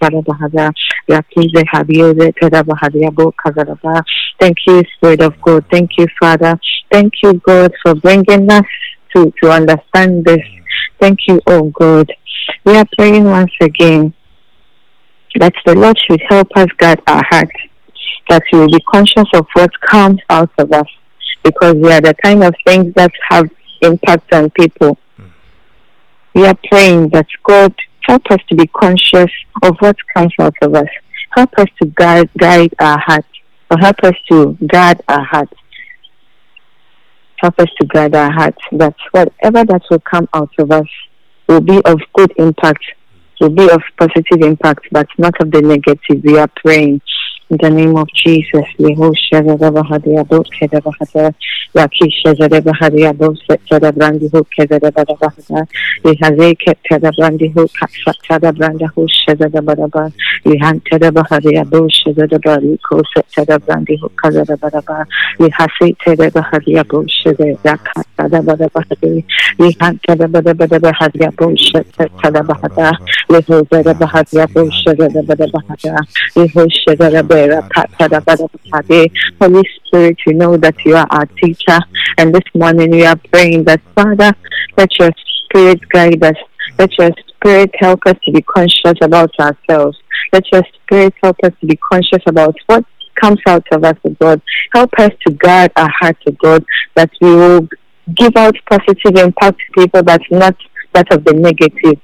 Chada Thank you, Spirit of God. Thank you, Father. Thank you, God, for bringing us to, to understand this. Thank you, oh God. We are praying once again that the Lord should help us guard our hearts, that we will be conscious of what comes out of us, because we are the kind of things that have impact on people. Hmm. We are praying that God help us to be conscious of what comes out of us help us to guide, guide our hearts, or help us to guard our hearts. Help us to guide our hearts that whatever that will come out of us will be of good impact, will be of positive impact, but not of the negative. We are praying in the name of Jesus, Lehosha Zadabahadia Botka Bahata, Yakisha Zadabahadia Boset Zadabrandi Hoka Zadabahata, Lehazeke Tadabrandi Hoka Tadabranda Hosha Zadabadaba, Lehan Tadabahadia Bosha Zadabari Koset Tadabrandi Hoka Zadabadaba, Lehase Tadabahadia Bosha Zaka Tadabadabahadi, Lehan Tadabadabahadia Bosha Tadabahata, Lehozadabahadia Bosha Zadabadabahata, Lehosha Zadabahata. Holy Spirit, you know that you are our teacher. And this morning we are praying that, Father, let your spirit guide us. Let your spirit help us to be conscious about ourselves. Let your spirit help us to be conscious about what comes out of us, O God. Help us to guard our hearts, O God, that we will give out positive impact to people, but not that of the negative.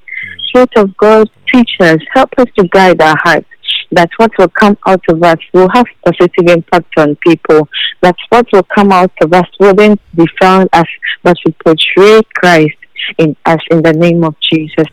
Spirit of God, teach us, help us to guide our hearts that what will come out of us will have positive impact on people. That what will come out of us wouldn't be found as, but we portray Christ in us in the name of Jesus.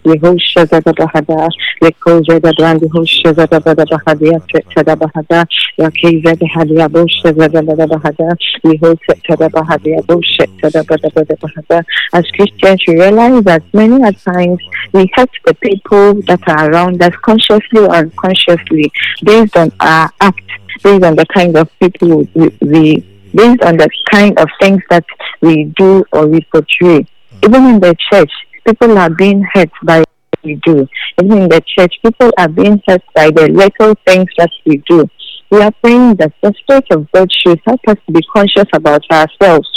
As Christians, we realize that many a times we hurt the people that are around us consciously or unconsciously based on our act, based on the kind of people we, we based on the kind of things that we do or we portray. Even in the church, people are being hurt by what we do. Even in the church, people are being hurt by the little things that we do. We are praying that the Spirit of God should help us to be conscious about ourselves.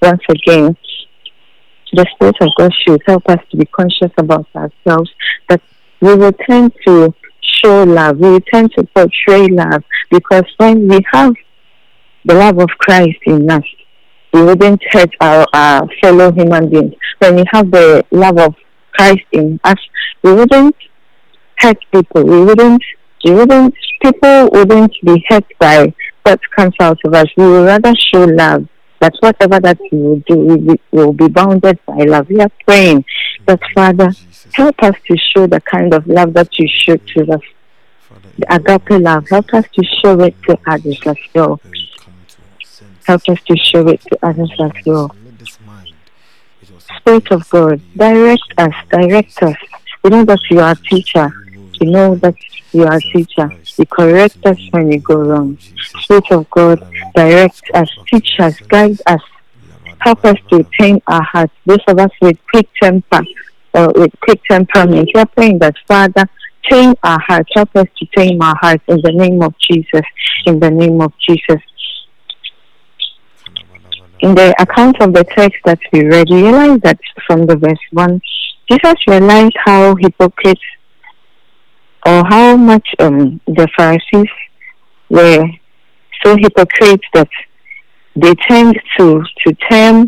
Once again, the Spirit of God should help us to be conscious about ourselves, that we will tend to show love, we will tend to portray love, because when we have the love of Christ in us, we wouldn't hurt our, our fellow human beings. When we have the love of Christ in us, we wouldn't hurt people. We wouldn't, we wouldn't, people wouldn't be hurt by what comes out of us. We would rather show love. That whatever that we will do, we will, will be bounded by love. We are praying that Father, help us to show the kind of love that you show to us. The agape love, help us to show it to others as well. Help us to show it to others as well. Spirit of God, direct us, direct us. We know that you are a teacher. We know that you are a teacher. You correct us when we go wrong. Spirit of God, direct us, teach us, guide us. Help us to tame our hearts. Those of us with quick temper or with quick temperament, we are praying that Father, tame our hearts. Help us to tame our hearts in the name of Jesus. In the name of Jesus in the account of the text that we read, we realize that from the verse 1, Jesus realized how hypocrites or how much um, the Pharisees were so hypocrites that they tend to to term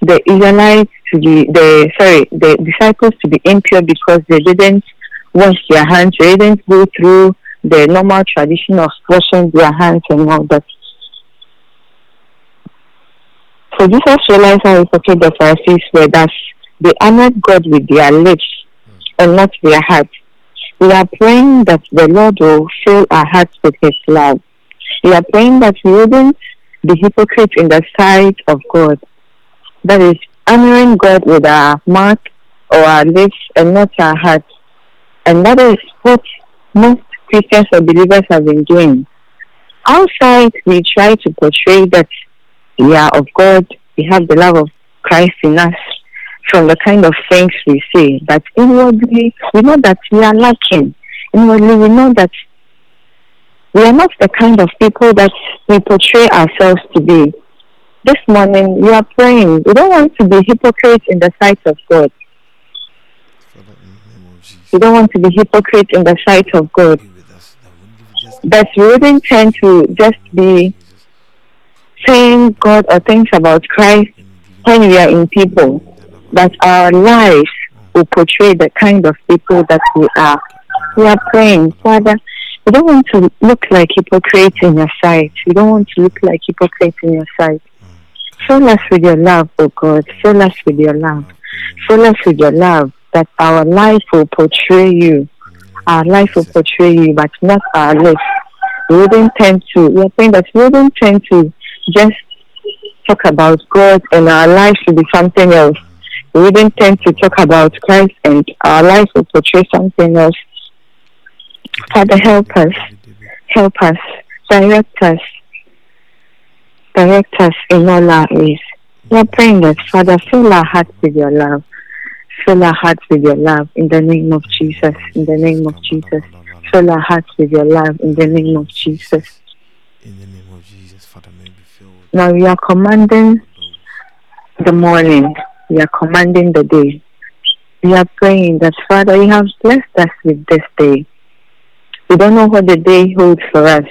the Israelites to be the sorry the disciples to be impure because they didn't wash their hands, they didn't go through the normal tradition of washing their hands and all that. So Jesus realized how hypocrite the Pharisees were that they honored God with their lips and not their hearts. We are praying that the Lord will fill our hearts with His love. We are praying that we wouldn't be hypocrites in the sight of God. That is honoring God with our mouth or our lips and not our hearts. And that is what most Christians or believers have been doing. Outside, we try to portray that we are of God, we have the love of Christ in us from the kind of things we say. But inwardly, we know that we are lacking. Inwardly, we know that we are not the kind of people that we portray ourselves to be. This morning, we are praying. We don't want to be hypocrites in the sight of God. We don't want to be hypocrites in the sight of God. We we wouldn't tend to just be saying God or things about Christ when we are in people. That our lives will portray the kind of people that we are. We are praying, Father. We don't want to look like hypocrites in your sight. We don't want to look like hypocrites in your sight. Fill us with your love, O God. Fill us with your love. Fill us with your love that our life will portray you. Our life will portray you, but not our lips. We wouldn't tend to, we are praying that we wouldn't tend to just talk about God and our life will be something else. We wouldn't tend to talk about Christ and our life will portray something else. Father, help us. Help us. Direct us. Direct us in all our ways. We are praying that, Father, fill our hearts with your love. Fill our hearts with your love in the name of Jesus. In the name of Jesus. Fill our hearts with your love in the name of Jesus. In the name of Jesus, Father, may we be filled with Now we are commanding the morning. We are commanding the day. We are praying that, Father, you have blessed us with this day. We don't know what the day holds for us.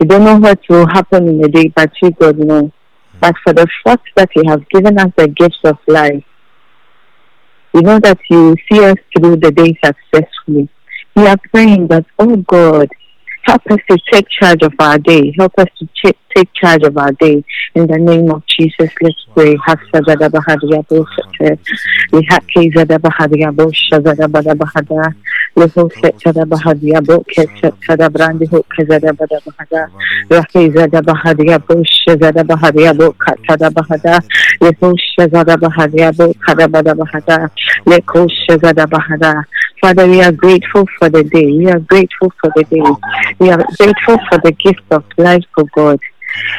We don't know what will happen in the day, but you, God, know. But for the fact that you have given us the gifts of life, we know that you see us through the day successfully. We are praying that, oh God, help us to take charge of our day. Help us to ch- take charge of our day. In the name of Jesus, let's pray. Hasazadabahadiyabosate. Lihakizadabahadiyabosazadabadabahada. Lihosatadabahadiyabokesatadabrandihokazadabadabahada. Rahizadabahadiyabosazadabahadiyabokatadabahada. Lihosazadabahadiyabokadabadabahada. Lihosazadabahada. Father, we are grateful for the day. We are grateful for the day. We are grateful for the gift of life, for God.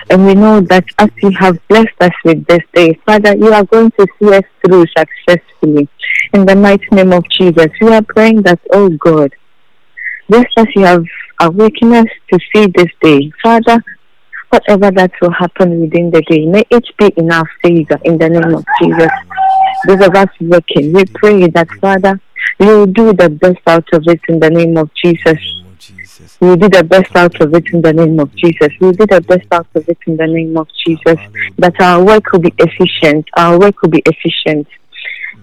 And we know that as you have blessed us with this day, Father, you are going to see us through successfully. In the mighty name of Jesus, we are praying that, oh God, just as you have awakened us to see this day, Father, whatever that will happen within the day, may it be in our favor in the name of Jesus. Those of us working, we pray that, Father, you will do the best out of it in the name of Jesus. We did the best out of it in the name of Jesus. We did the best out of it in the name of Jesus. That our work will be efficient. Our work will be efficient.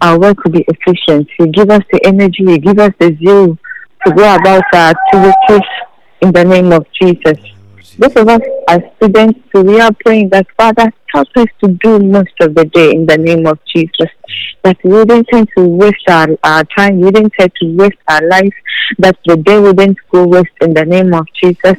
Our work will be efficient. You give us the energy. You give us the zeal to go about our activities in the name of Jesus. Both of us as students, so we are praying that Father help us to do most of the day in the name of Jesus. That we wouldn't tend to waste our, our time, we wouldn't tend to waste our life, that the day wouldn't go waste in the name of Jesus.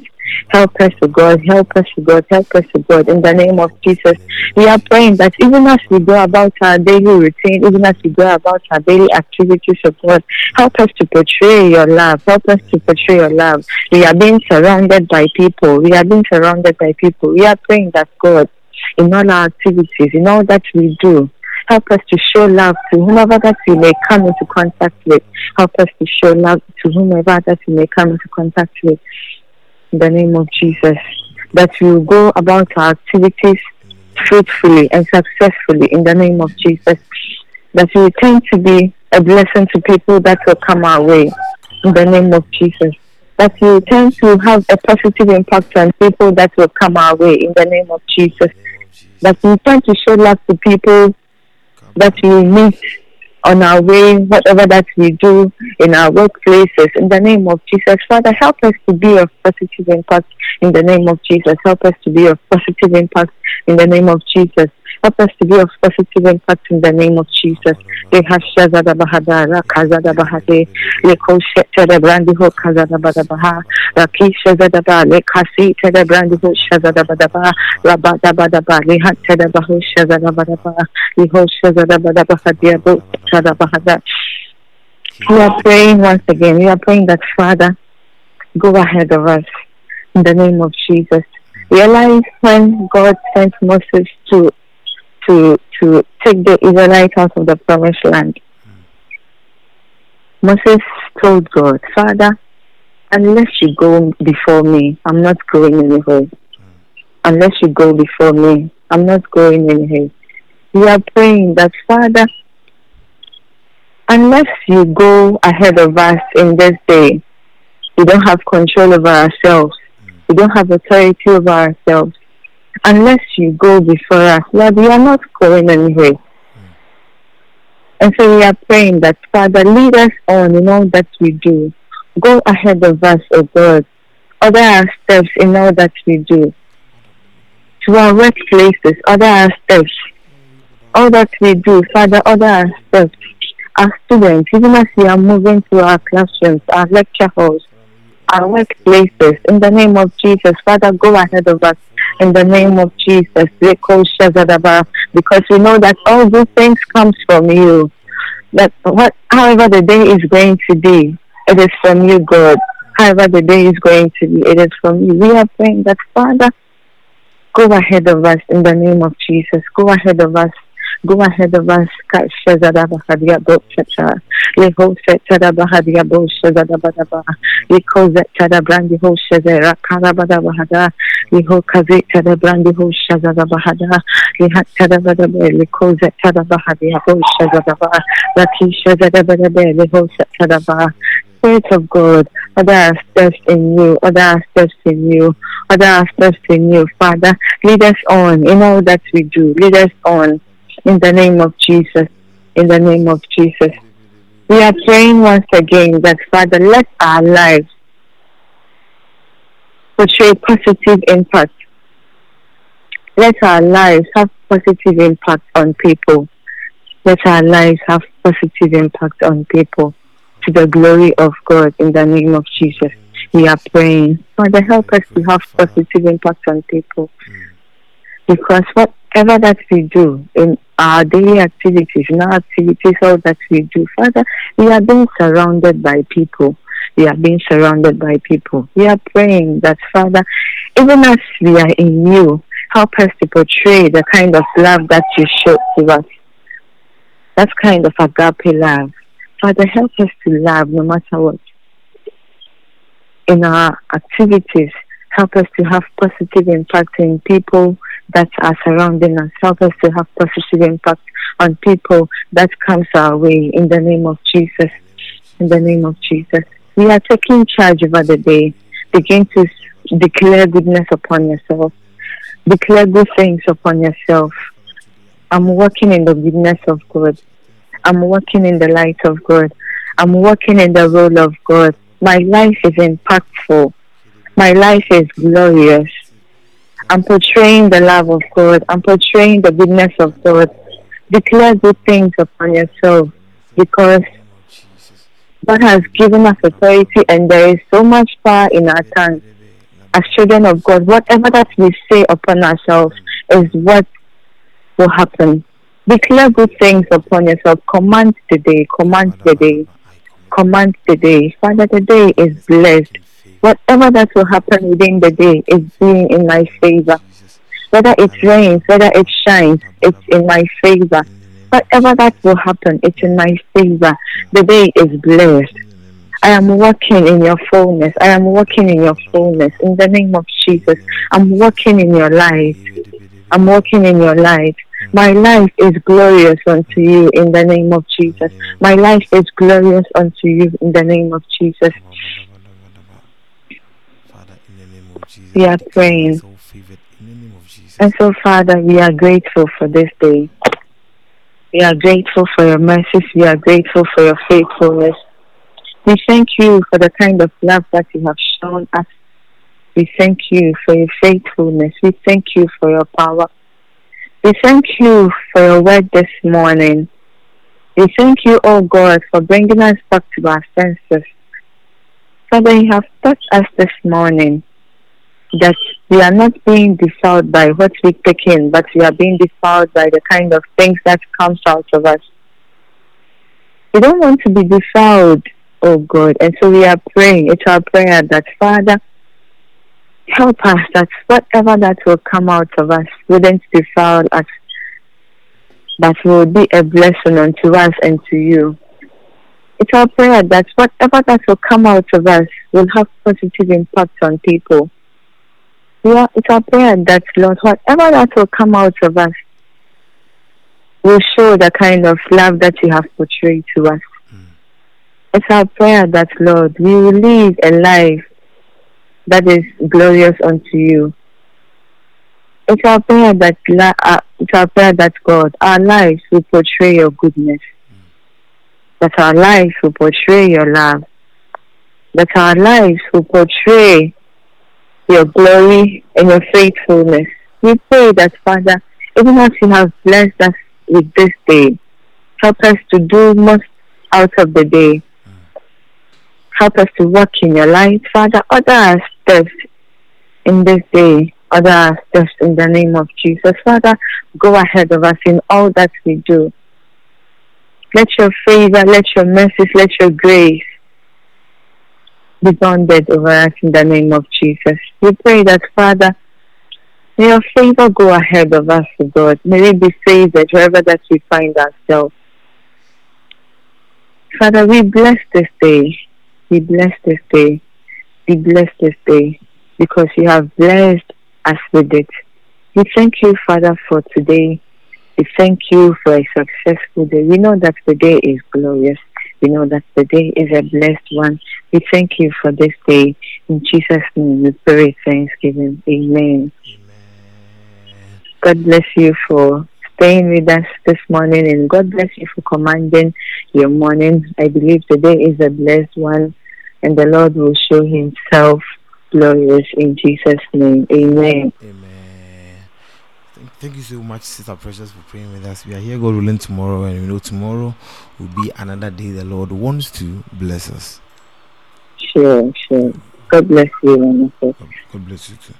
Help us, O God, help us, O God, help us, O God, in the name of Jesus. We are praying that even as we go about our daily routine, even as we go about our daily activities, O God, help us to portray your love. Help us to portray your love. We are being surrounded by people. We are being surrounded by people. We are praying that God, in all our activities, in all that we do, help us to show love to whomever that we may come into contact with. Help us to show love to whomever that we may come into contact with. In the name of Jesus, that we will go about our activities fruitfully and successfully in the name of Jesus. That we will tend to be a blessing to people that will come our way in the name of Jesus. that we tend to have a positive impact on people that will come our way in the name of Jesus. That we tend to show love to people that we meet on our way, whatever that we do in our workplaces, in the name of Jesus. Father, help us to be of positive impact in the name of Jesus. Help us to be of positive impact in the name of Jesus. To be of positive impact in the name of Jesus. Lehashazada bahada, rakazada bahade, lekoshetada brandi ho kazada badabaha, rakishazada ba, lekasi tada brandi ho shazada badaba, rabada badaba, shazada badaba, shazada bahada. We are praying once again. We are praying that Father, go ahead of us in the name of Jesus. Realize when God sent Moses to to to take the Israelites out of the promised land. Hmm. Moses told God, Father, unless you go before me, I'm not going anywhere. Hmm. Unless you go before me, I'm not going anywhere. We are praying that Father, unless you go ahead of us in this day, we don't have control over ourselves. Hmm. We don't have authority over ourselves unless you go before us, Lord, we are not going anywhere. And so we are praying that, Father, lead us on in all that we do. Go ahead of us, O God. Order our steps in all that we do. To our workplaces, order our steps. All that we do, Father, our steps. Our students, even as we are moving to our classrooms, our lecture halls, our workplaces, in the name of Jesus, Father, go ahead of us in the name of Jesus. Because we know that all good things comes from you. That what however the day is going to be, it is from you, God. However the day is going to be, it is from you. We are praying that Father, go ahead of us in the name of Jesus. Go ahead of us Go ahead of us. Shazada Bahadia Bochata. Leho Setada Bahadia Bo Shazada Badaba. Liko Zetada Brandi Ho Shazera Karabada Bahada. Liho Kazitada Brandi Ho Shazada Bahada. Lihatada Badabe. Liko Zetada Bahadia Bo Shazada Ba. Laki Shazada Badabe. Liho Setada Ba. Spirit of God, other steps in you, other steps in you, other steps in you, Father. Lead us on in all that we do. Lead us on in the name of Jesus. In the name of Jesus. We are praying once again that Father, let our lives portray positive impact. Let our lives have positive impact on people. Let our lives have positive impact on people to the glory of God in the name of Jesus. We are praying. Father, help us to have positive impact on people. Because whatever that we do in our daily activities, in our activities, all that we do, Father, we are being surrounded by people. We are being surrounded by people. We are praying that, Father, even as we are in you, help us to portray the kind of love that you show to us. That kind of agape love. Father, help us to love no matter what. In our activities, help us to have positive impact in people that are surrounding us. Help us to have positive impact on people that comes our way in the name of Jesus. In the name of Jesus. We are taking charge over the day. Begin to declare goodness upon yourself. Declare good things upon yourself. I'm walking in the goodness of God. I'm walking in the light of God. I'm walking in the role of God. My life is impactful. My life is glorious. I'm portraying the love of God. I'm portraying the goodness of God. Declare good things upon yourself because God has given us authority and there is so much power in our tongue. As children of God, whatever that we say upon ourselves is what will happen. Declare good things upon yourself. Command the day. Command the day. Command the day. Father, the day is blessed. Whatever that will happen within the day is being in my favor. Whether it rains, whether it shines, it's in my favor. Whatever that will happen, it's in my favor. The day is blessed. I am walking in your fullness. I am walking in your fullness. In the name of Jesus, I'm walking in your light. I'm walking in your light. My life is glorious unto you in the name of Jesus. My life is glorious unto you in the name of Jesus. Jesus. We are praying. in the name of Jesus. And so, Father, we are grateful for this day. We are grateful for your mercies. We are grateful for your faithfulness. We thank you for the kind of love that you have shown us. We thank you for your faithfulness. We thank you for your power. We thank you for your word this morning. We thank you, oh God, for bringing us back to our senses. Father, you have touched us this morning that we are not being defiled by what we take in, but we are being defiled by the kind of things that comes out of us. We don't want to be defiled, oh God, and so we are praying. It's our prayer that Father, help us that whatever that will come out of us wouldn't defile us, but will be a blessing unto us and to you. It's our prayer that whatever that will come out of us will have positive impact on people. It's our prayer that, Lord, whatever that will come out of us will show the kind of love that you have portrayed to us. It's our prayer that, Lord, we will live a life that is glorious unto you. It's our prayer that, uh, it's our prayer that God, our lives will portray your goodness, that our lives will portray your love, that our lives will portray your glory and your faithfulness. We pray that, Father, even as you have blessed us with this day, help us to do most out of the day. Help us to walk in your light, Father. Our steps in this day. Our steps in the name of Jesus. Father, go ahead of us in all that we do. Let your favor, let your mercies, let your grace be bonded over us in the name of Jesus. We pray that, Father, may your favor go ahead of us, God. May we be favored wherever that we find ourselves. Father, we bless this day. We bless this day. We bless this day because you have blessed us with it. We thank you, Father, for today. We thank you for a successful day. We know that the day is glorious. We know that the day is a blessed one. We thank you for this day. In Jesus' name, we pray thanksgiving. Amen. God bless you for staying with us this morning and God bless you for commanding your morning. I believe today is a blessed one and the Lord will show himself glorious in Jesus' name. Amen. Amen. Thank, thank you so much, Sister Precious, for praying with us. We are here, God willing, tomorrow, and we know tomorrow will be another day the Lord wants to bless us. Sure, sure. God bless you, God bless you too.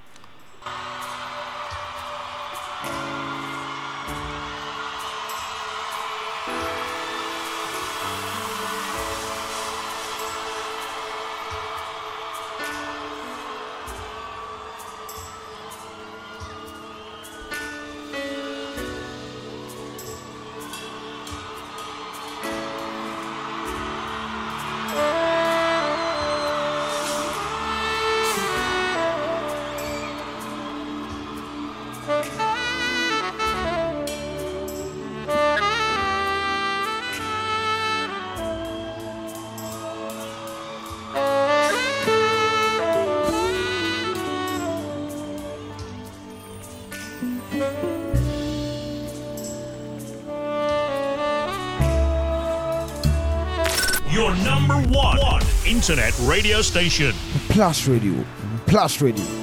Internet radio station. Plus Radio. Plus Radio.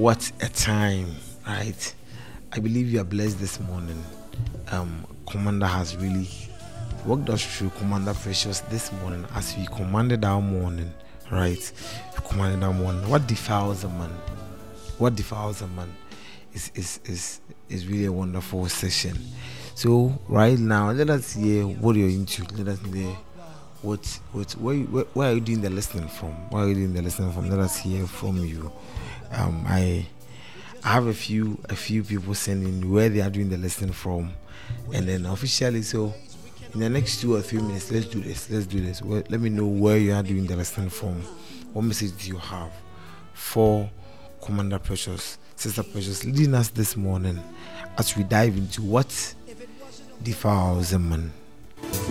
What a time, right? I believe you are blessed this morning. Um, Commander has really walked us through Commander Precious this morning as we commanded our morning, right? We commanded our morning. What defiles a man? What defiles a man is is is is really a wonderful session. So right now, let us hear what you're into. Let us hear what what where, where, where are you doing the listening from? Where are you doing the listening from? Let us hear from you. Um, I have a few a few people sending where they are doing the listening from, and then officially. So in the next two or three minutes, let's do this. Let's do this. Well, let me know where you are doing the listening from. What message do you have for Commander Precious, Sister Precious, leading us this morning as we dive into what defiles a man?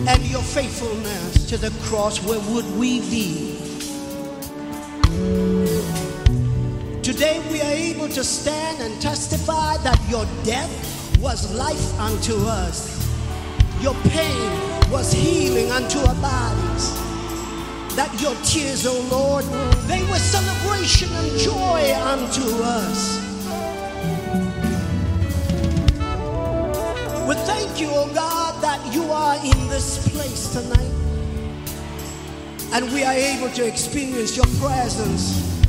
and your faithfulness to the cross, where would we be? Today we are able to stand and testify that your death was life unto us. Your pain was healing unto our bodies. That your tears, O Lord, they were celebration and joy unto us. We thank you, O God, that you are in this place tonight. And we are able to experience your presence.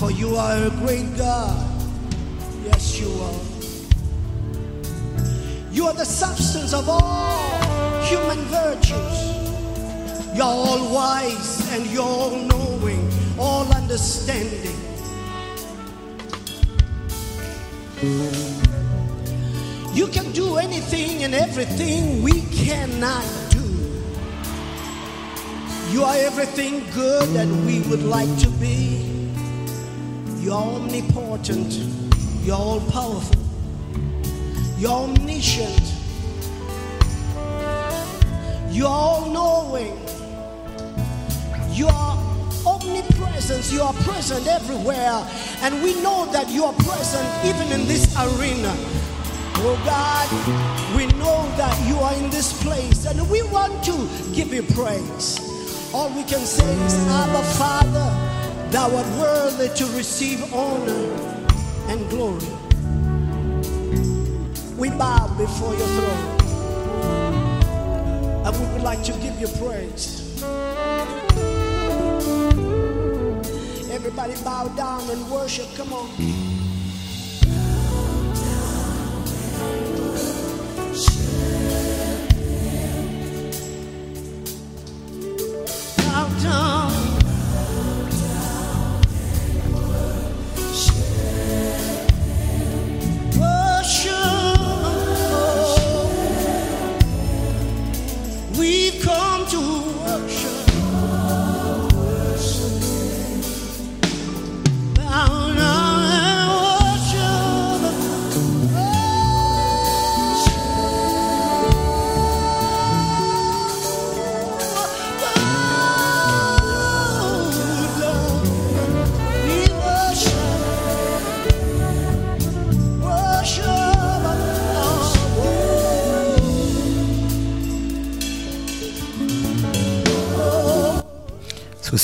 For you are a great God. Yes, you are. You are the substance of all human virtues. You're all wise and you're all knowing, all understanding. You can do anything and everything we cannot do. You are everything good that we would like to be. You're omnipotent. You're all powerful. You're omniscient. You're all knowing. You are omnipresent. You are present everywhere. And we know that you are present even in this arena. Oh God, we know that you are in this place and we want to give you praise. All we can say is, Abba Father, thou art worthy to receive honor and glory. We bow before your throne and we would like to give you praise. Everybody bow down and worship. Come on.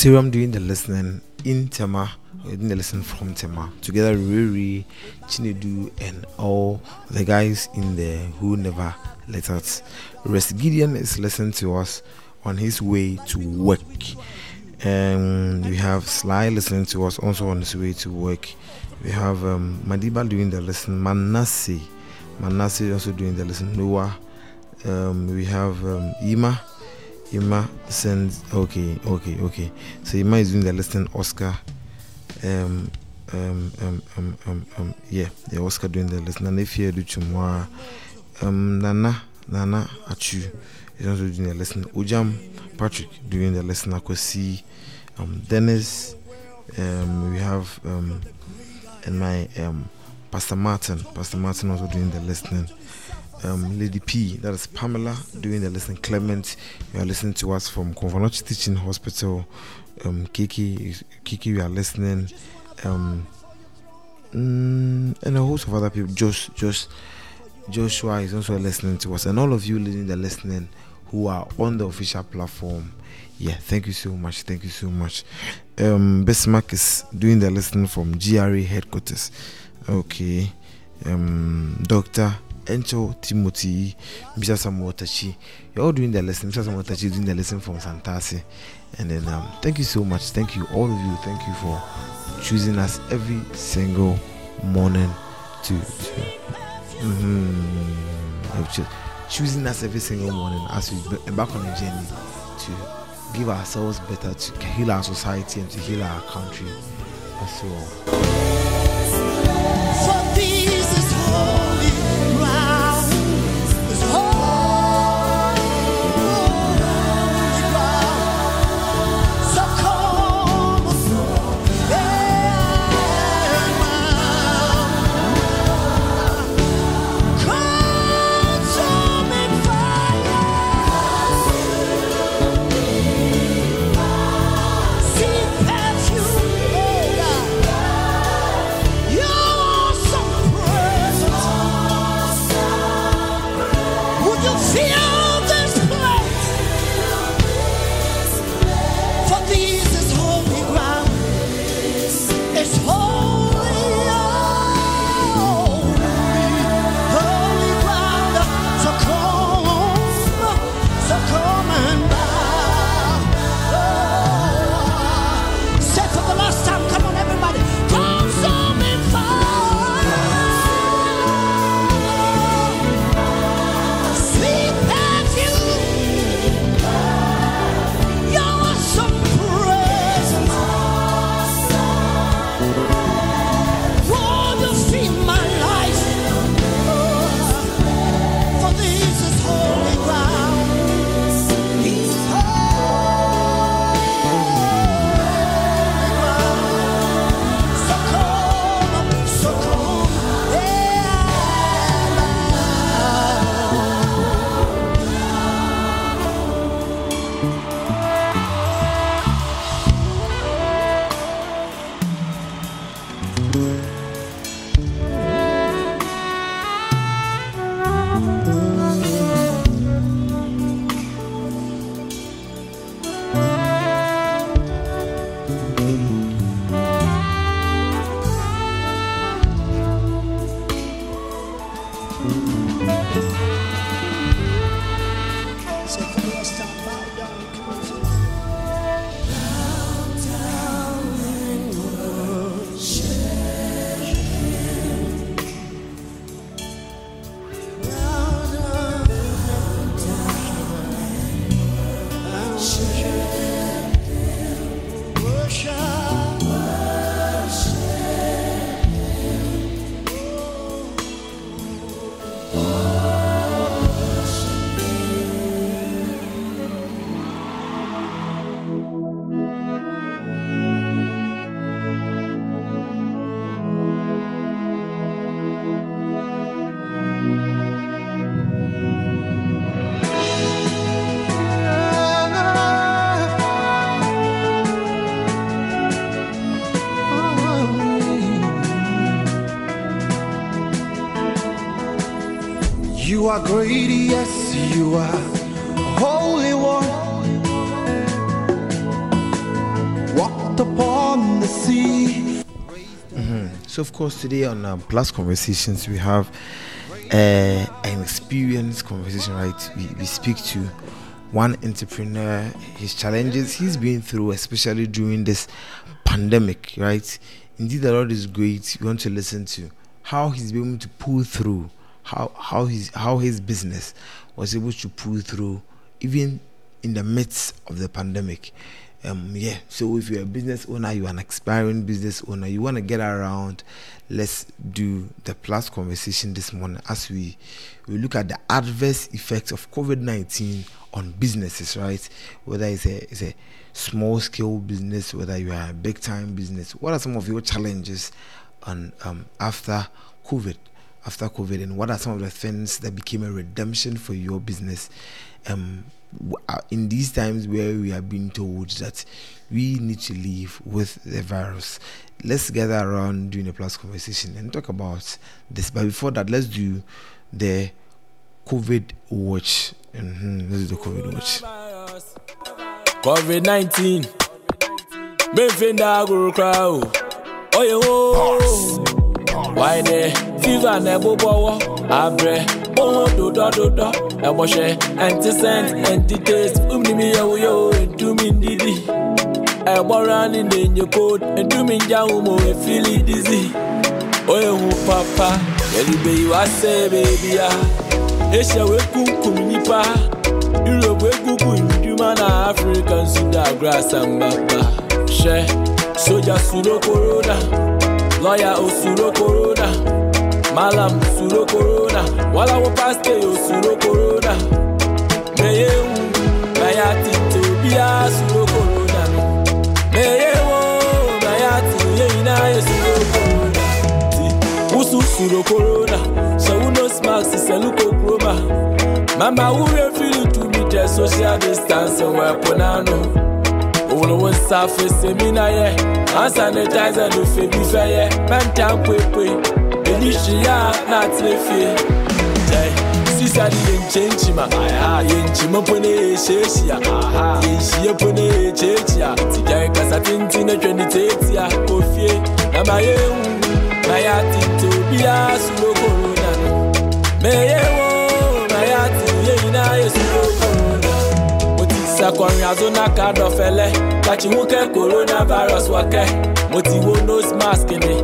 Serum doing the listening in Tema, doing the listen from Tema, together Riri, Chinedu, and all the guys in there who never let us rest. Gideon is listening to us on his way to work. And we have Sly listening to us also on his way to work. We have um, Madiba doing the listen, Manasseh, Manasseh also doing the listen, Noah. Um, we have um, Ima. Ima sends okay, okay, okay. So Ima is doing the listening Oscar. Um um um um um, um yeah, the Oscar doing the listening. And if you do chumwa um Nana Nana Achu is also doing the listening. Ujam Patrick doing the listening. Akwasi um Dennis um we have um and my um Pastor Martin. Pastor Martin also doing the listening um, Lady P, that is Pamela, doing the listening. Clement, you are listening to us from Komfo Anokye Teaching Hospital. Um, Kiki, Kiki, you are listening. Um, mm, and a host of other people. Josh, Josh, Joshua is also listening to us, and all of you listening, the listening who are on the official platform. Yeah, thank you so much. Thank you so much. Um, Bismarck is doing the listening from GRA headquarters. Okay. Um, Doctor Encho Timothy, Mr. Samuel Tachi. You're all doing the lesson. Mr. Samuel Tachi is doing the lesson from Santasi. And then um, thank you so much. Thank you, all of you. Thank you for choosing us every single morning to, mm-hmm, choosing us every single morning as we embark on a journey to give ourselves better, to heal our society and to heal our country as well. Are great, yes, you are holy one. Walked upon the sea. So, of course, today on um, Plus Conversations, we have uh, an experienced conversation, right? We, we speak to one entrepreneur, his challenges he's been through, especially during this pandemic, right? Indeed, the Lord is great. We want to listen to how he's been able to pull through, how how his how his business was able to pull through, even in the midst of the pandemic. Um, yeah, so if you're a business owner, you're an aspiring business owner, you want to get around, let's do the plus conversation this morning as we we look at the adverse effects of COVID 19 on businesses, right? Whether it's a, it's a small scale business, whether you are a big time business, what are some of your challenges on um, after COVID? After COVID, and what are some of the things that became a redemption for your business? Um, uh, in these times where we are being told that we need to live with the virus, let's gather around during a plus conversation and talk about this. But before that, let's do the COVID watch. Mm-hmm. This is the COVID watch. COVID 19. Benfinda guru crowd. Oh, yeah, oh. Why there? Fever never bow. Abre. Oh, do do do do. Eboshe. Anti-scent, anti-taste. Umni mi yo yo. Do me didi. Ebo running in your coat. And do me jaumo. Feel it dizzy. Oh, yeah, papa. Yeli be you I say, baby, ah. Esha we kunkum nipa. Europe we kuku nduma na African suda grass and baba. She soja suro corona. lọya osuro oh, korona malam suro korona walawo oh, paste osuro oh, korona meye wu na ya tinte suro korona no meye wo na ya tinye na suro korona ti usu suro korona sewuno smart seluko kroma mama wure fili to meet social distance wepụ na anụ òwòlówó sá fèsì mí náà yẹ. Hand sanitizer ló fèmí fẹ́ yẹ. Mẹ́ta ń pèpè èyí ṣìyà náà ti lè fi. Sísàdì yẹn nkyɛnkyi ma yɛnkyima po ne yɛhyɛhyia yɛnhyia po ne yɛkyɛkyia tigyae kasa tenten na twɛ ne teetia ofie na ma yɛhu na yɛatete obiaa so lokoro na no meyɛwɔ ṣàkọrin azonaka dọ̀fẹ́lẹ́ kàṣíwúkẹ́ coronavirus wákẹ́. Mo ti wo nose mask ni.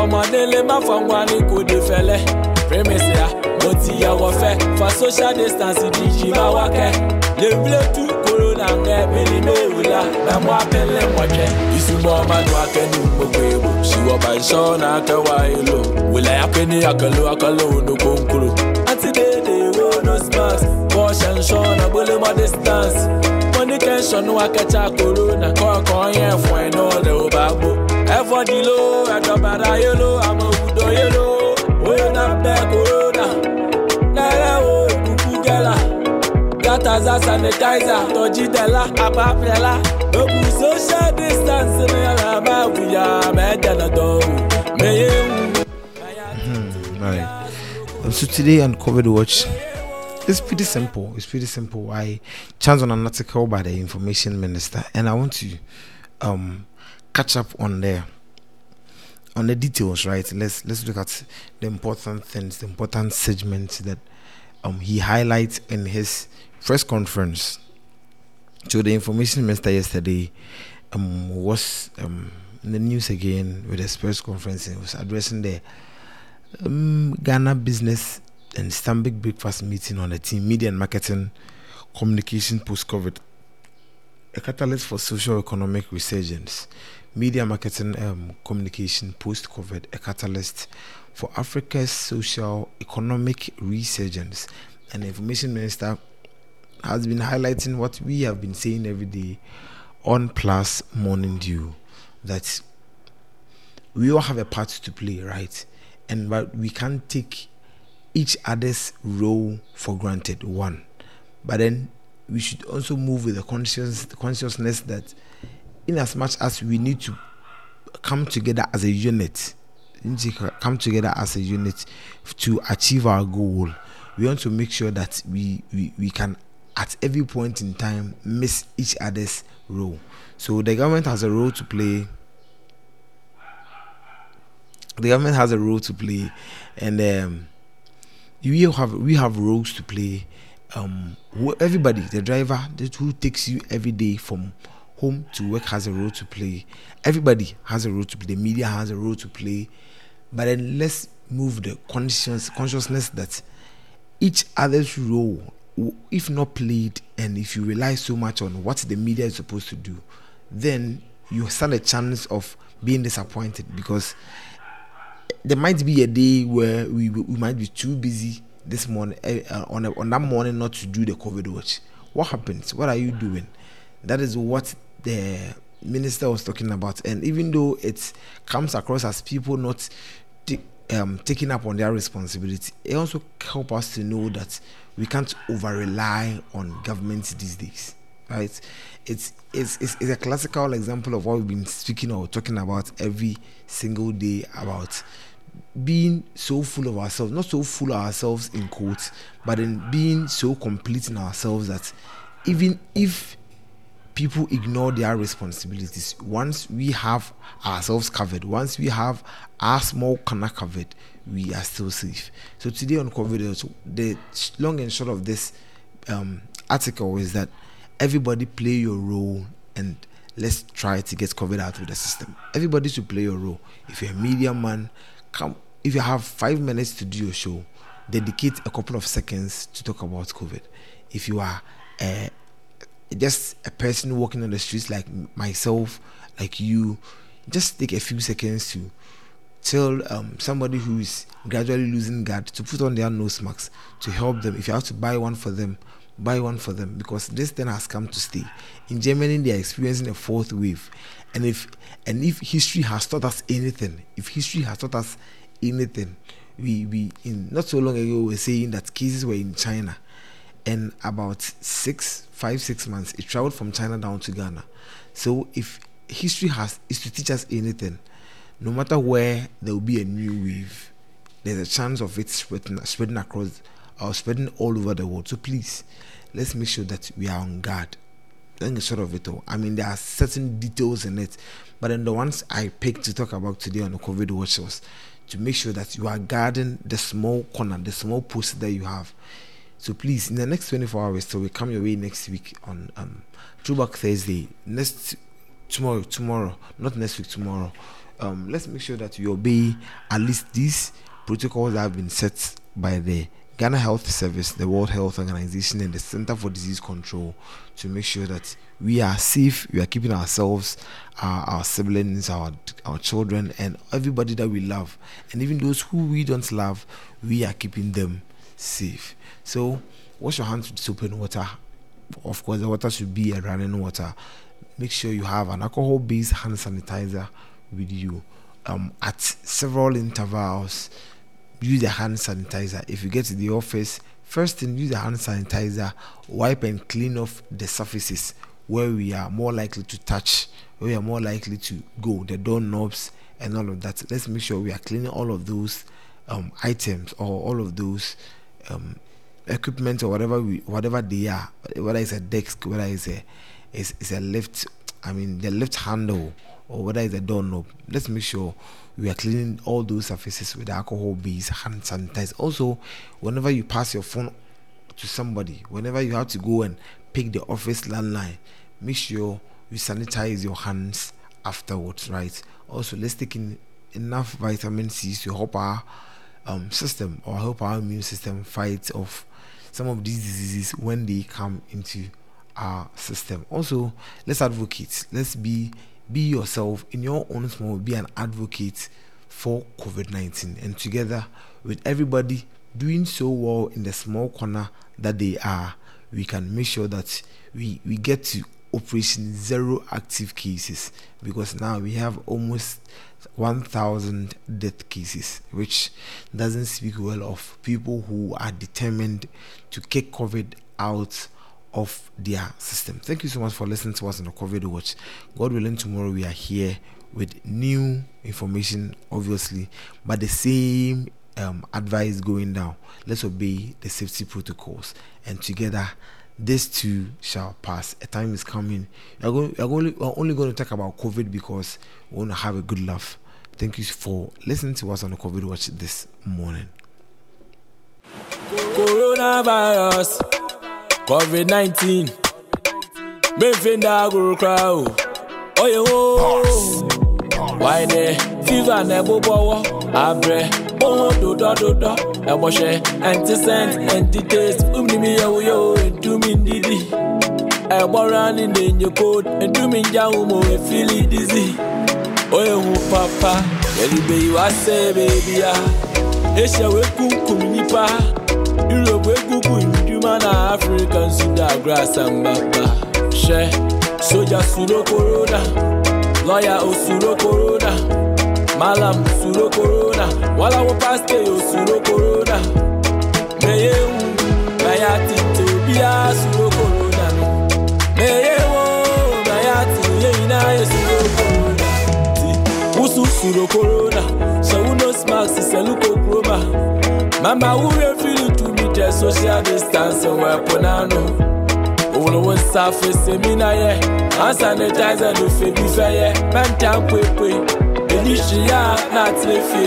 Ọmọdé lè má fọwọ́ ní kò dé fẹ́lẹ́. Prémèsì à mo ti yàwọ fẹ́. Fa social distance di ìjìmá wákẹ́. Lèbílẹ̀ tú corona ńlẹ̀ bìrì mẹ́wùlá làwọn abẹ́lẹ̀ mọ̀jẹ́. ìsúnmọ́ ọmọdún akẹ́nu gbogbo èrò. Ṣùgbọ́n bá iṣọ́ náà kẹwà èlò. Wìlà yàpẹ́ ní àkànlò àkànlò ọ̀nà kòǹkòrò. àti déédéé wo nose mask? Wọ́n ṣe ń ṣọ́ ọ̀nà gbólé distance. Attention, no, I corona. Call, call, yeah, for I know the babo. Ever the low, I drop out of yellow. I'm a good yellow. We're not back, corona. Nara, oh, kukugela. Got as a sanitizer. Tojidela, apapela. Social distance, me alaba, we are medana do. Me, you. Right. So today on COVID Watch, it's pretty simple. It's pretty simple. I chanced on an article by the information minister, and I want to um catch up on the on the details. Right. Let's let's look at the important things, the important segments that um he highlights in his press conference. So the information minister yesterday um was um in the news again with his press conference. He was addressing the um, Ghana Business and Stanbic Breakfast meeting on the team media and marketing communication post COVID. A catalyst for social economic resurgence. Media marketing um, communication post COVID, a catalyst for Africa's social economic resurgence. And the information minister has been highlighting what we have been saying every day on Plus Morning Dew that we all have a part to play, right? and but we can't take each other's role for granted one. But then we should also move with the conscious consciousness that in as much as we need to come together as a unit come together as a unit to achieve our goal we want to make sure that we we, we can at every point in time miss each other's role. So the government has a role to play. The government has a role to play, and um, we have we have roles to play. Um, everybody, the driver that who takes you every day from home to work has a role to play. Everybody has a role to play. The media has a role to play. But then let's move the conscious consciousness that each other's role, if not played, and if you rely so much on what the media is supposed to do, then you stand a chance of being disappointed because there might be a day where we we might be too busy this morning uh, on a, on that morning not to do the COVID watch. What happens? What are you doing? That is what the minister was talking about. And even though it comes across as people not t- um, taking up on their responsibility, it also helps us to know that we can't over rely on governments these days. Right? It's, it's it's it's a classical example of what we've been speaking or talking about every single day about being so full of ourselves, not so full of ourselves in quotes, but in being so complete in ourselves that even if people ignore their responsibilities, once we have ourselves covered, once we have our small corner covered, we are still safe. So today on COVID, the long and short of this um, article is that everybody play your role and let's try to get COVID out of the system. Everybody should play your role. If you're a media man, come. If you have five minutes to do your show, dedicate a couple of seconds to talk about COVID. If you are uh, just a person walking on the streets like myself, like you, just take a few seconds to tell um, somebody who is gradually losing guard to put on their nose masks to help them. If you have to buy one for them, buy one for them because this thing has come to stay. In Germany, they are experiencing a fourth wave, and if and if history has taught us anything, if history has taught us anything, we we in not so long ago we were saying that cases were in China, and about six five six months it traveled from China down to Ghana. So if history has is to teach us anything, no matter where there will be a new wave, there's a chance of it spreading spreading across or spreading all over the world. So please let's make sure that we are on guard. Then sort of it all. I mean, there are certain details in it, but then the ones I picked to talk about today on the COVID watch was to make sure that you are guarding the small corner, the small post that you have. So please, in the next 24 hours, so we come your way next week on um, Thursday. Next tomorrow, tomorrow, not next week, tomorrow. Um, let's make sure that you obey at least these protocols that have been set by the Ghana Health Service, the World Health Organization, and the Center for Disease Control to make sure that we are safe, we are keeping ourselves, our, our siblings, our our children, and everybody that we love, and even those who we don't love, we are keeping them safe. So wash your hands with soap and water. Of course, the water should be a running water. Make sure you have an alcohol-based hand sanitizer with you um, at several intervals use the hand sanitizer. If you get to the office, first thing use the hand sanitizer, wipe and clean off the surfaces where we are more likely to touch, where we are more likely to go, the doorknobs and all of that. Let's make sure we are cleaning all of those um, items or all of those um, equipment or whatever we whatever they are, whether it's a desk, whether it's a it's, it's a lift, I mean the lift handle or whether it's a doorknob. Let's make sure we are cleaning all those surfaces with alcohol based hand sanitizer. Also, whenever you pass your phone to somebody, whenever you have to go and pick the office landline, make sure you sanitize your hands afterwards, right? Also, let's take in enough vitamin C to help our um, system or help our immune system fight off some of these diseases when they come into our system. Also, let's advocate. Let's be be yourself in your own small be an advocate for covid-19 and together with everybody doing so well in the small corner that they are we can make sure that we we get to operation zero active cases. Because now we have almost 1000 death cases which doesn't speak well of people who are determined to kick covid out of their system. Thank you so much for listening to us on the COVID Watch. God willing, tomorrow we are here with new information, obviously, but the same um, advice going down. Let's obey the safety protocols, and together, this too shall pass. A time is coming. We're, going, we're, only, we're only going to talk about COVID because we want to have a good laugh. Thank you for listening to us on the COVID Watch this morning. Coronavirus. COVID 19. Benfinda agro crowd. Oh, yeah, oh. Why ne? Fever nebo bowo. Abre. Oh, do do do do. Eboshe. Anti-scent, anti-taste. Umni mi yo yo. Entu min didi. Ebora ni nenye code. Entu min ja umo. E feel dizzy. Oh, yeah, oh, papa. Yeli be you a say, baby, ah. Esha we kum nipa. man na african suda grass and gbagba she soja suro corona. Lawyer osuro corona. Malam suro corona. Walawo pastor osuro corona. Meye wu na ya ti tobiya suro corona. No meye wo na ti yeyi na ye suro corona. Ti wusu suro corona. Sewuno smacks selukokuro ma mama wure fili tu jẹ social distancing wẹ̀ pọnánù. òun ló ń ṣàfẹsẹ̀ mí náà yẹ. Hand sanitizer ló fẹ́ mi fẹ́ yẹ. Mẹ́ta ń pèpè èyí ṣìyà náà ti fi.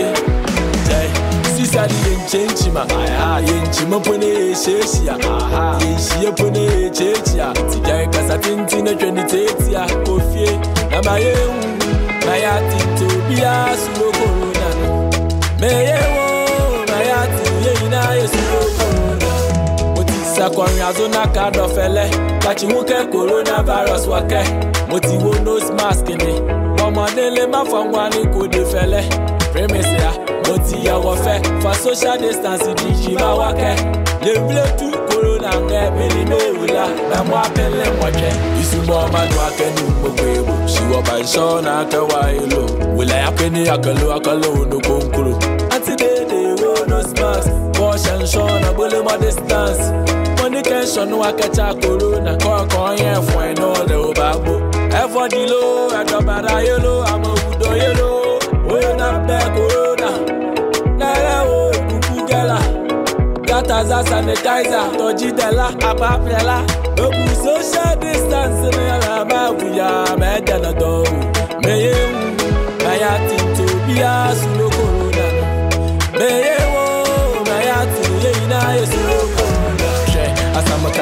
sisadi yẹn kyẹ́ǹkyì ma yẹn kyì mọ́ pọ́n ẹ̀ ṣẹ́ẹ̀ṣìyà yẹn ṣìyẹ́ pọ́n ẹ̀ ṣẹ́ẹ̀ṣìyà tìjà ẹ̀ kasa tenten náà twẹ́ ni tẹ́ẹ̀tìyà òfìè nàbàyẹ̀ ń wù náà yà á ti tẹ̀ obi á sùn lóko òun nànú mẹ́ẹ̀yẹ̀ wù. ṣàkọrin azonaka dọ̀fẹ́lẹ́ kàṣíwúkẹ́ coronavirus wákẹ́. Mo ti wo nose mask ni. Ọmọdé lè má fọ́n wá kò dé fẹ́lẹ́. Prémèsì à mo ti yàwọ̀ fẹ́. Fa social distance di ìjìbá wákẹ́. Lèbílẹ̀ tú corona ńgẹ́ bìlì méwùlá làwọn abẹ́lẹ̀ mọ̀jẹ́. ìsúnmọ́ ọmọdún akẹ́nu gbogbo èrò. Ṣùgbọ́n bá iṣọ́ náà kẹwà èlò. Wìlà yàpẹ́ ní àkànlò àkànlò ọ̀nà kòǹkòrò àti déédéé wo nose mask ọsẹnsọn na gbolomọ distance. Mo ní kẹsàn-án ní wákẹ́tà corona kọ́ọ̀kan yẹn fún ẹ̀ náà lè ó bá gbó ẹ̀fọ́ di ló ẹ̀dọ̀bàrà yé ló àmọ́ òkùdó yé ló. Oyè náà bẹ́ corona lẹ́rẹ́ o ìkùkù gẹ́là gátàzá sanitizer tọ́jú dẹ́là àpapẹ̀lá òkú social distance ní ara máa wùyà mẹ́jẹ̀ náà tọ́ o mẹ́yẹ̀ ń báyà tìǹtò bí a sùn lókòrò.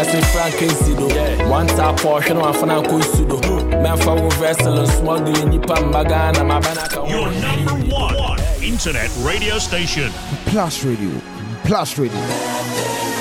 Asamakase frankensi do wanta pɔhwɛ no wafana nkɔ nsu do mɛmfa wo vɛsel nsomɔgele nnipa mma ghana mabana ka Your number one internet radio station. Plus Radio. Plus Radio.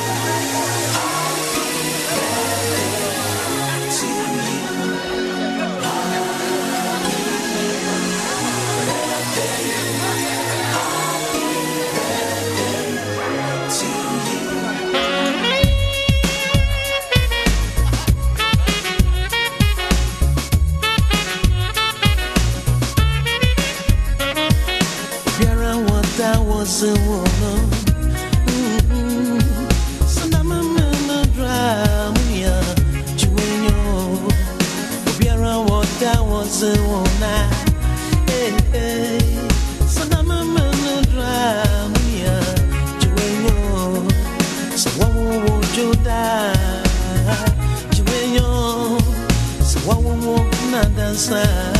Nadansa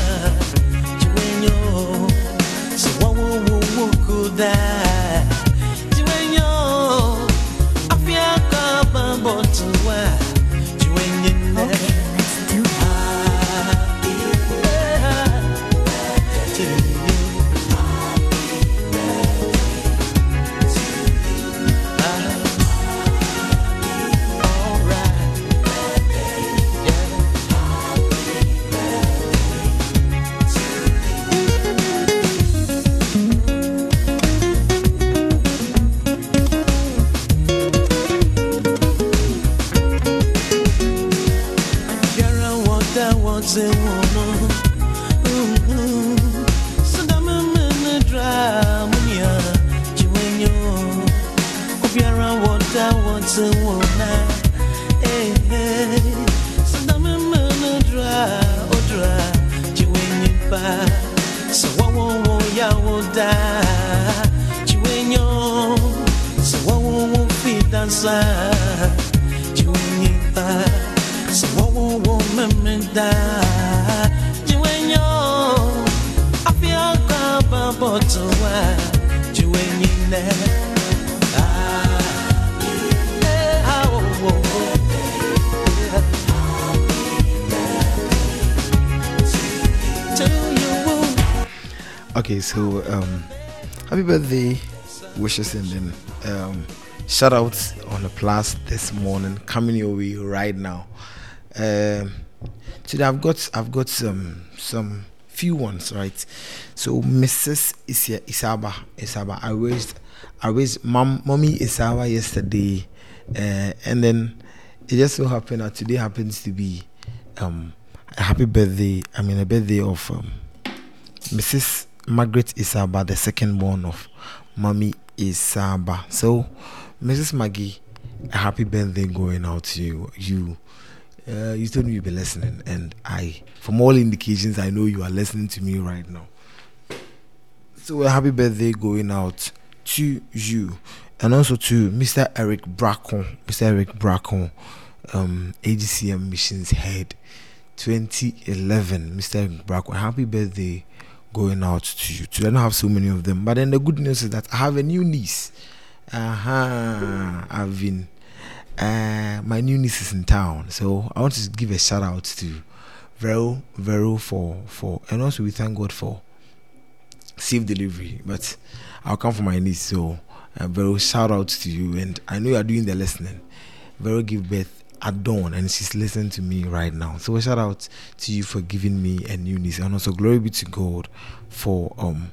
Chiwenyo so what will we could die? Wata wate wona Eh. Eh Okay, so um, happy birthday wishes and then um, shout outs on the plus this morning coming your way right now. Um, today I've got I've got some some few ones right. So Mrs. Isaba Isaba I raised I raised mom mommy Isaba yesterday, uh, and then it just so happened that today happens to be um, a happy birthday. I mean a birthday of um, Mrs. Margaret Isaba, the second born of Mommy Isaba. So, Mrs. Maggie, a happy birthday going out to you. You, uh, you told me you'll be listening, and I, from all indications, I know you are listening to me right now. So, a happy birthday going out to you. and also to Mr. Eric Bracon, Mr. Eric Bracon, um, AGCM Missions Head 2011, Mr. Eric Bracon. Happy birthday going out to you. Today I don't have so many of them, but then the good news is that I have a new niece. Uh-huh. I've been uh, my new niece is in town, so I want to give a shout out to Vero Vero for for and also we thank God for safe delivery. But I'll come for my niece, so uh, Vero shout out to you, and I know you are doing the listening. Vero give birth at dawn, and she's listening to me right now. So a shout out to you for giving me a new niece, and also glory be to God for um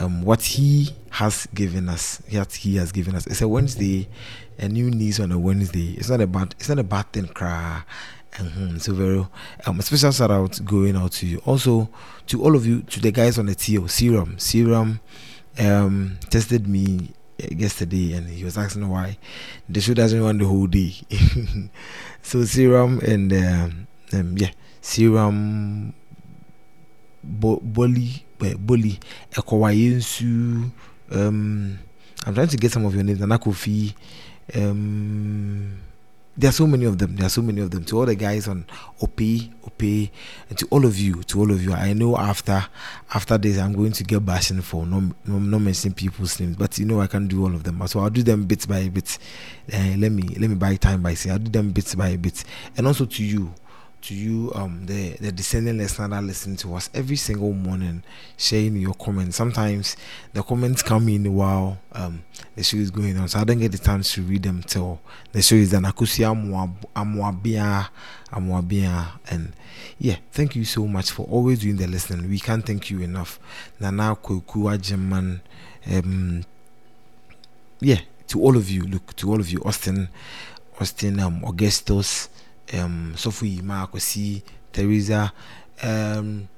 um what He has given us. What He has given us. It's a Wednesday a new niece on a Wednesday. It's not a bad it's not a bad thing, cry. Mm-hmm. So very um, special shout out going out to you. Also to all of you, to the guys on the TO Serum. Serum um tested me yesterday and he was asking why the show doesn't run the whole day. so Serum and um, um yeah, Serum Bo- Boli Boli Ekowayensu um I'm trying to get some of your names. Nanakofi um, there are so many of them. There are so many of them. To all the guys on OP, OP, and to all of you, to all of you. I know after after this, I'm going to get bashing for no, no, no mentioning people's names, but you know I can do all of them. So I'll do them bit by bit. Uh, let me let me buy time by saying I'll do them bit by bit, and also to you to you, um, the the descending listener that listen to us every single morning, sharing your comments. Sometimes the comments come in while um the show is going on, so I don't get the chance to read them till the show is done. Akusi amwabia amwabia, and yeah, thank you so much for always doing the listening. We can't thank you enough. Nana Kweku Ajiman, um, yeah, to all of you. Look to all of you, Austin, Austin, um, Augustus um, Sophie Marcosi, Teresa, um,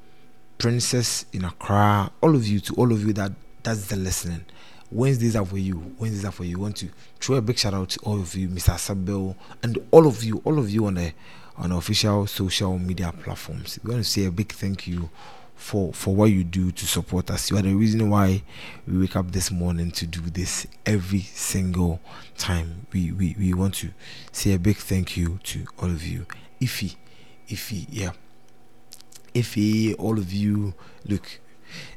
Princess in Accra, all of you, to all of you that that's the listening. Wednesdays are for you. Wednesdays are for you. I want to throw a big shout out to all of you, Mr. Sabel, and all of you, all of you on the on the official social media platforms. We want to say a big thank you for for what you do to support us. You are the reason why we wake up this morning to do this every single time. We we, we want to say a big thank you to all of you. Ify, Ify, yeah. Ify, all of you, look,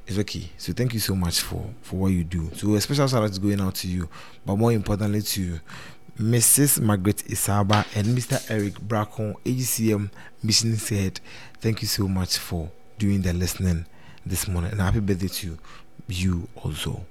it's okay. So thank you so much for for what you do. So a special shout out is going out to you, but more importantly to Mrs. Margaret Isaba and Mr. Eric Bracon, AGCM Mission said, thank you so much for doing the listening this morning. And happy birthday to you also.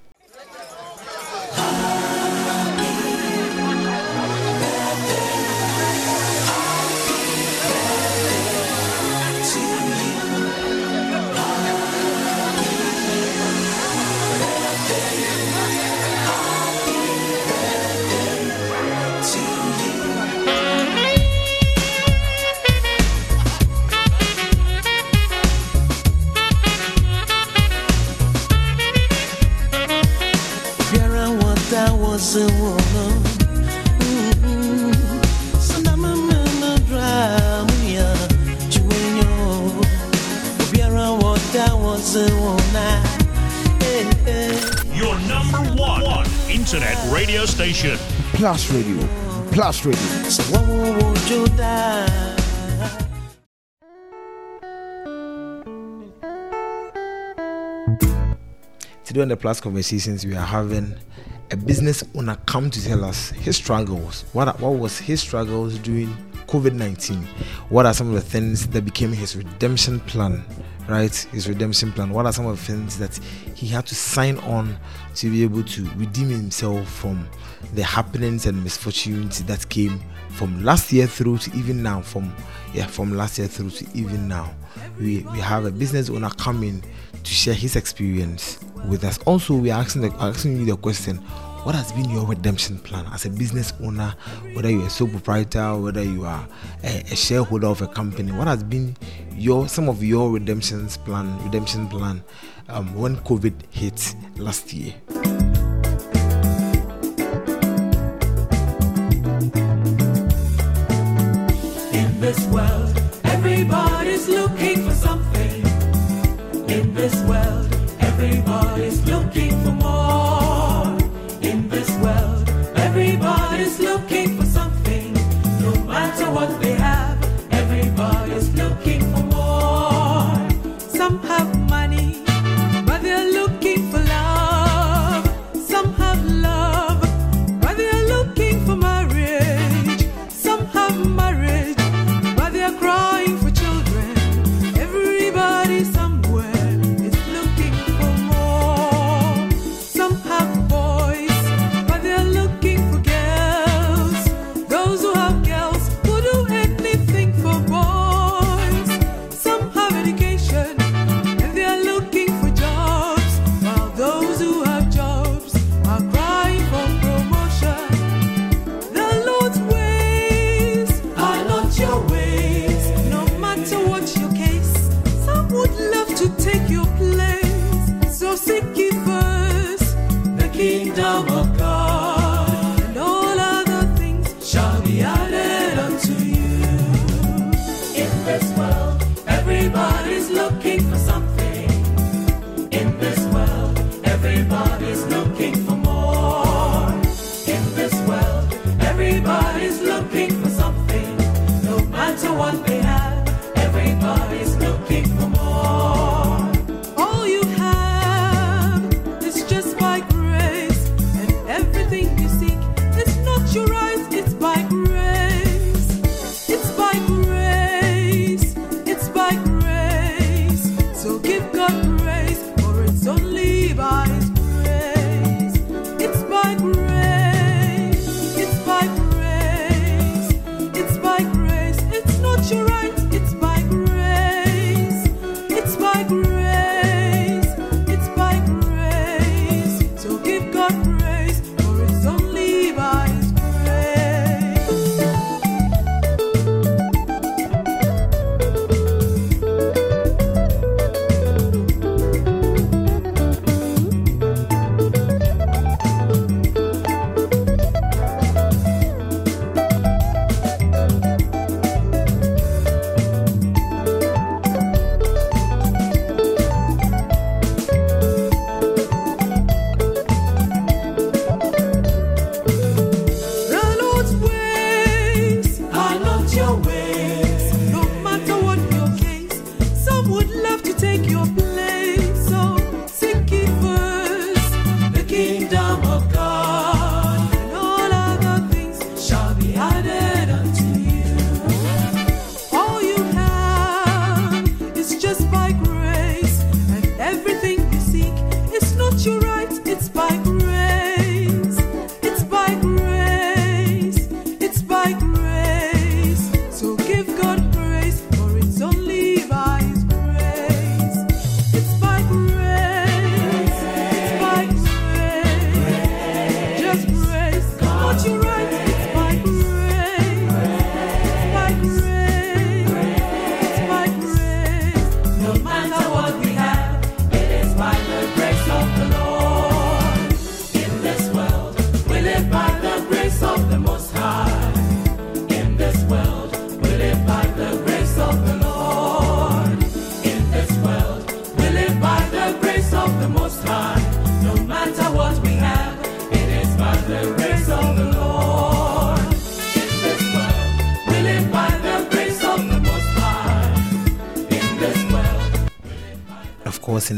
Internet radio station. Plus Radio. Plus Radio. So what would you die? Today on the Plus Conversations, we are having a business owner come to tell us his struggles. What what was his struggles during COVID nineteen? What are some of the things that became his redemption plan? Right, his redemption plan. What are some of the things that he had to sign on to be able to redeem himself from the happenings and misfortunes that came from last year through to even now? From yeah, from last year through to even now, we we have a business owner coming to share his experience with us. Also, we are asking, the, asking you the question what has been your redemption plan as a business owner, whether you're a sole proprietor, whether you are a, a, shareholder of a company? What has been your some of your redemptions plan, redemption plan um, when COVID hit last year? In this world, everybody's looking for something. In this world,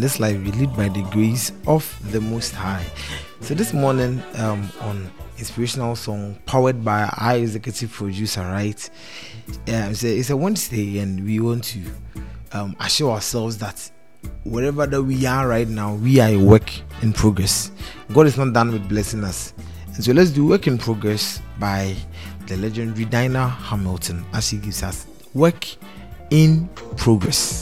this life we lead by the grace of the Most High. So this morning um, on inspirational song powered by our executive producer, right? Um, it's, a, it's a Wednesday and we want to um, assure ourselves that wherever that we are right now, we are a work in progress. God is not done with blessing us. And so let's do work in progress by the legendary Diana Hamilton as she gives us work in progress.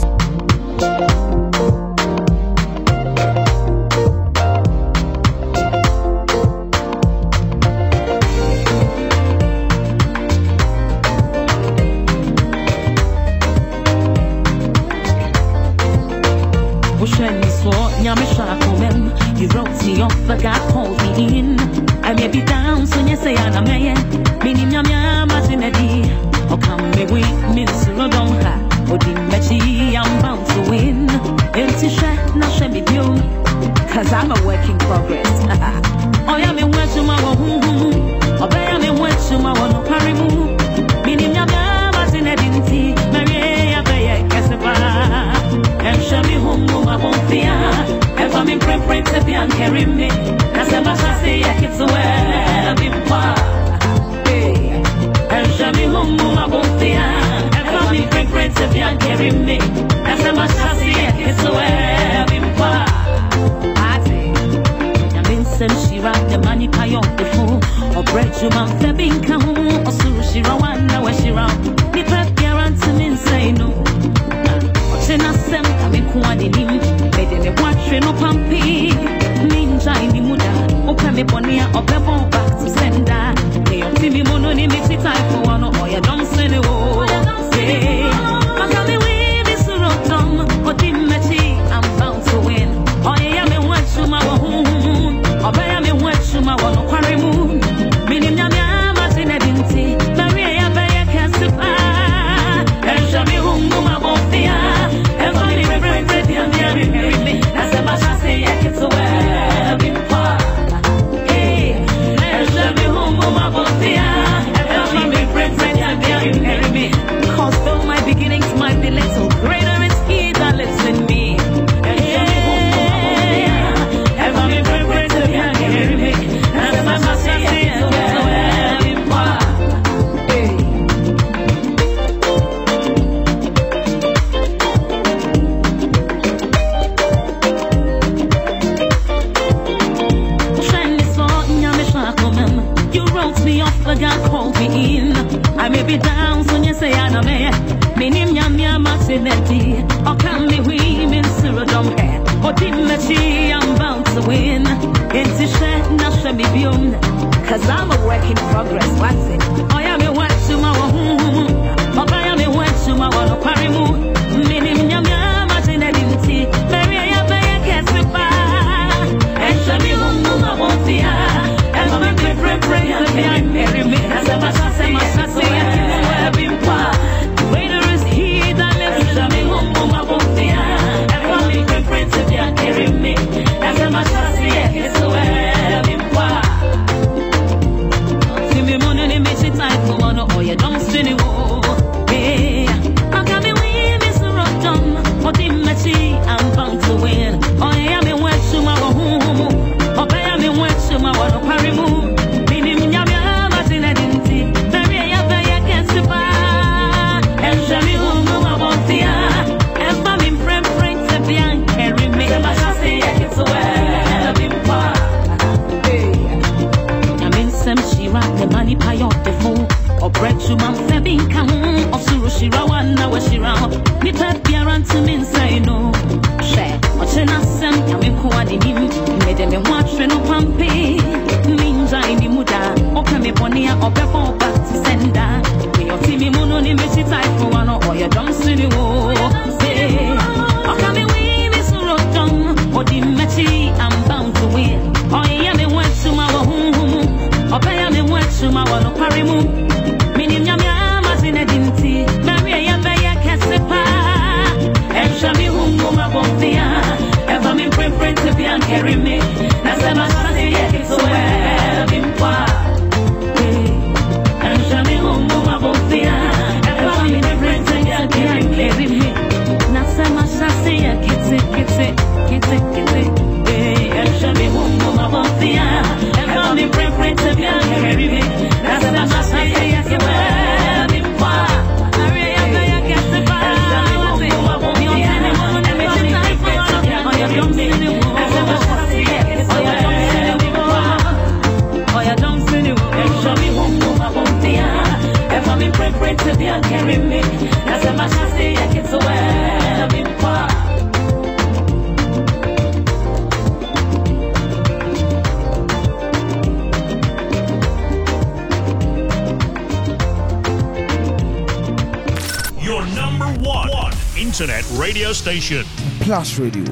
Radio.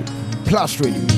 Plus Radio.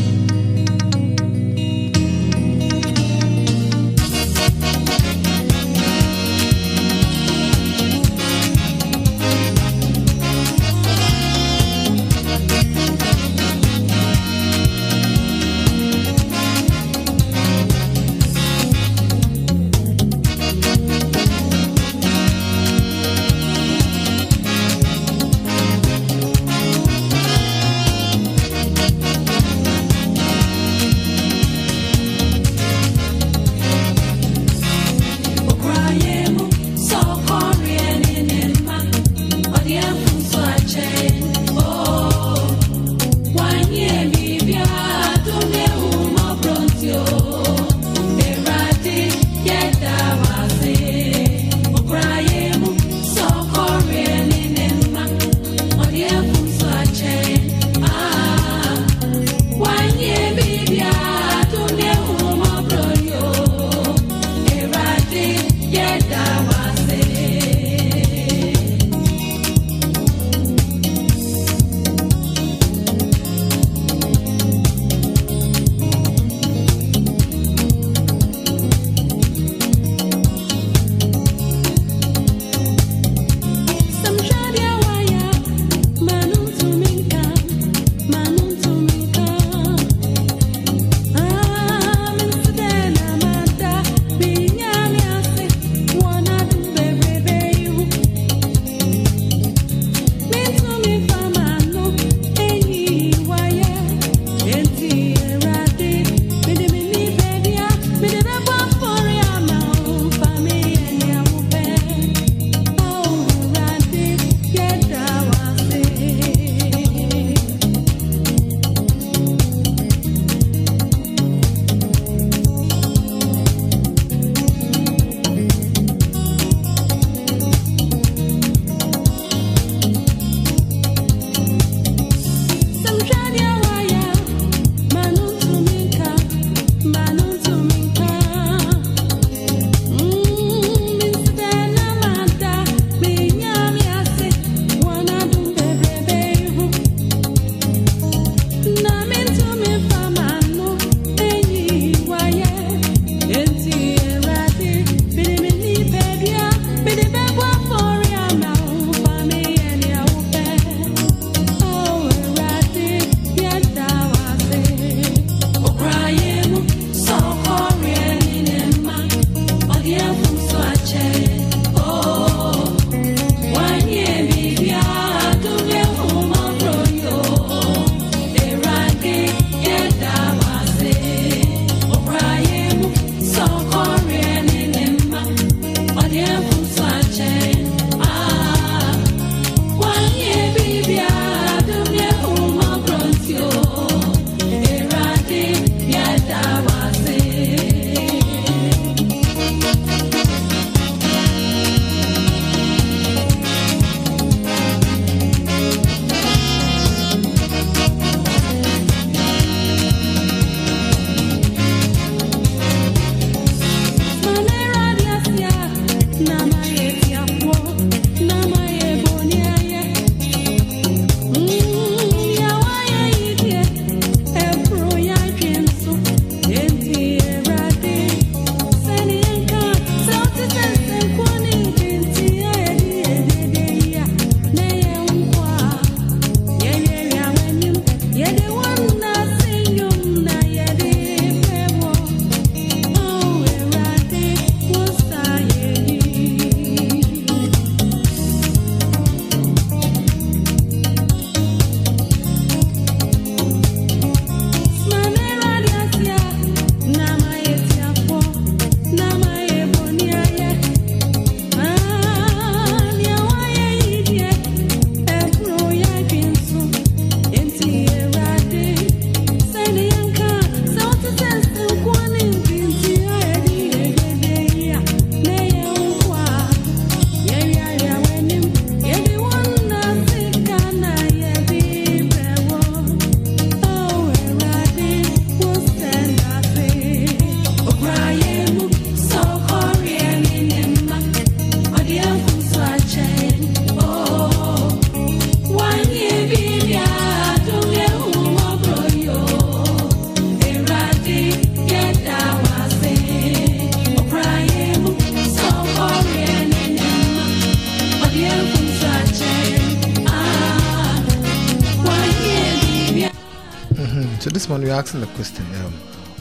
So this morning we're asking the question: um,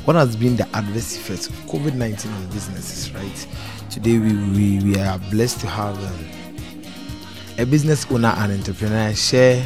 What has been the adverse effects of COVID nineteen on businesses? Right. Today we we, we are blessed to have um, a business owner and entrepreneur share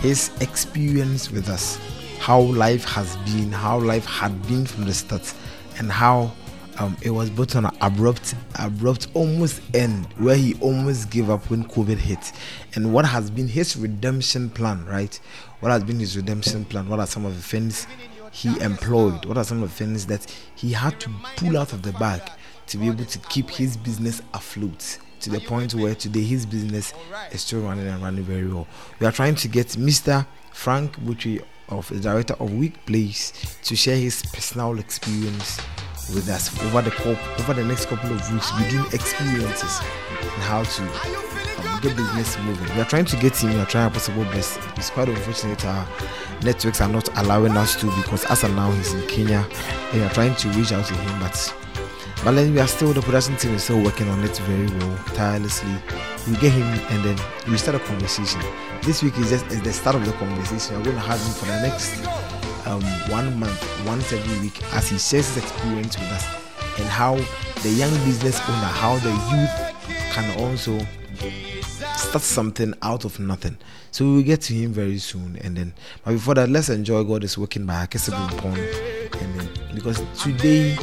his experience with us, how life has been, how life had been from the start, and how um, it was brought on an abrupt, abrupt almost end where he almost gave up when COVID hit, and what has been his redemption plan, right? What has been his redemption plan? What are some of the things he employed? What are some of the things that he had to pull out of the bag to be able to keep his business afloat? To the point where today his business is still running and running very well. We are trying to get Mr. Frank Butchie of the director of Week Place to share his personal experience with us over the over the next couple of weeks. We do experiences and how to um, get business moving. We are trying to get him. We are trying our possible best. It's quite unfortunate our networks are not allowing us to because as of now he's in Kenya. And we are trying to reach out to him, but but then we are still the production team is still working on it very well, tirelessly. We get him and then we start a conversation. This week is just the start of the conversation. We're to have him for the next um, one month, once every week, as he shares his experience with us and how the young business owner, how the youth can also start something out of nothing. So we will get to him very soon. And then, but before that, let's enjoy God is working by Akesse Brempong. And then, because today,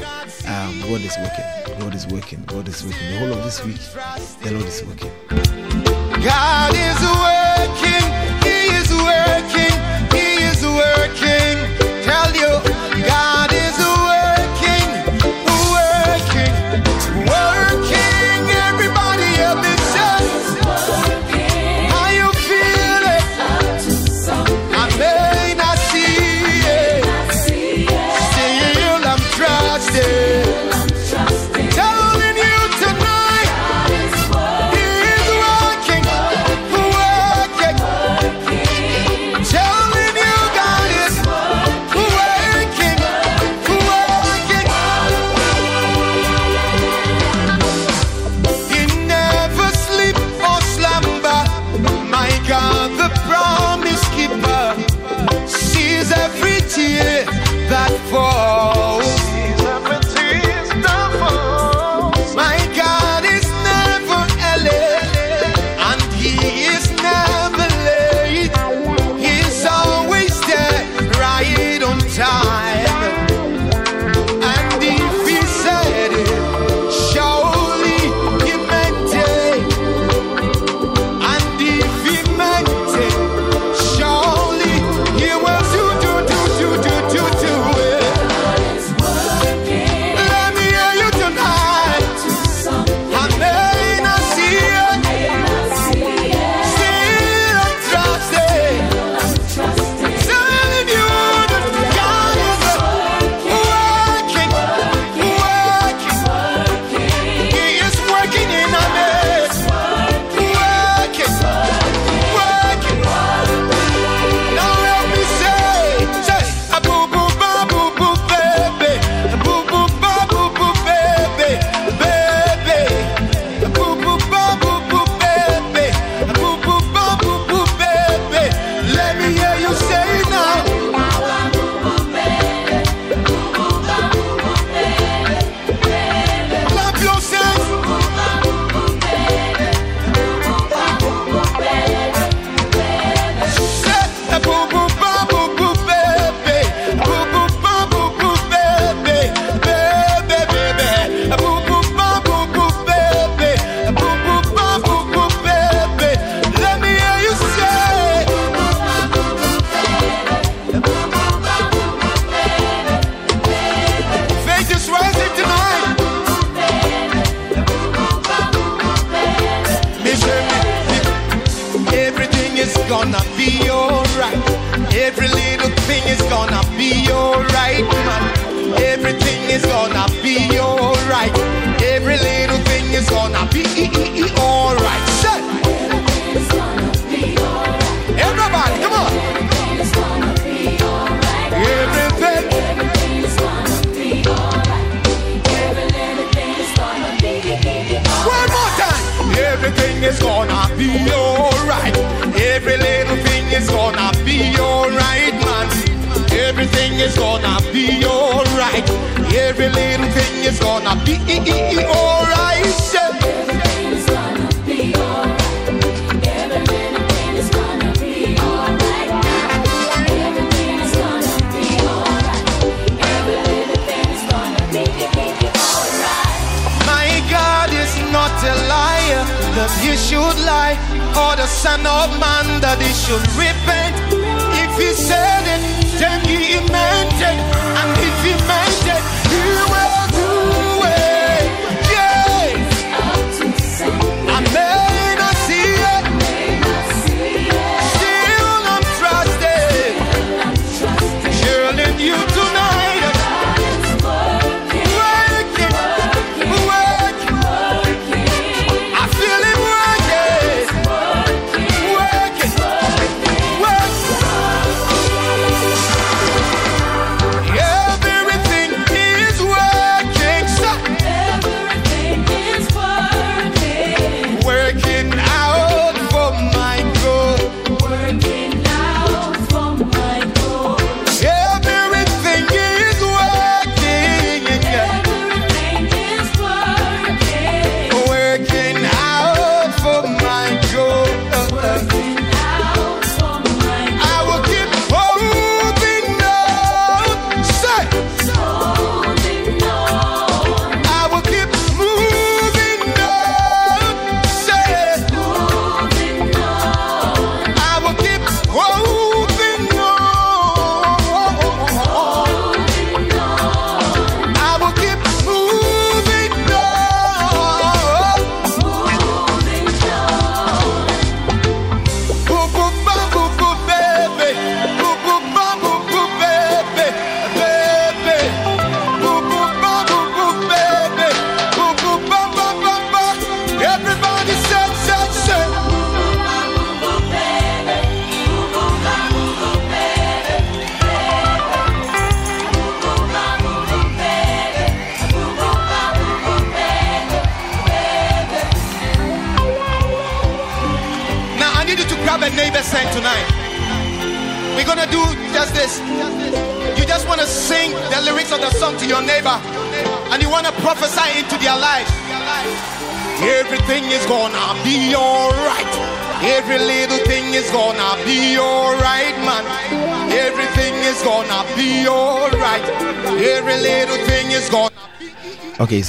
um, God is working. God is working. God is working. The whole of this week, the Lord is working. God is working, Tell you,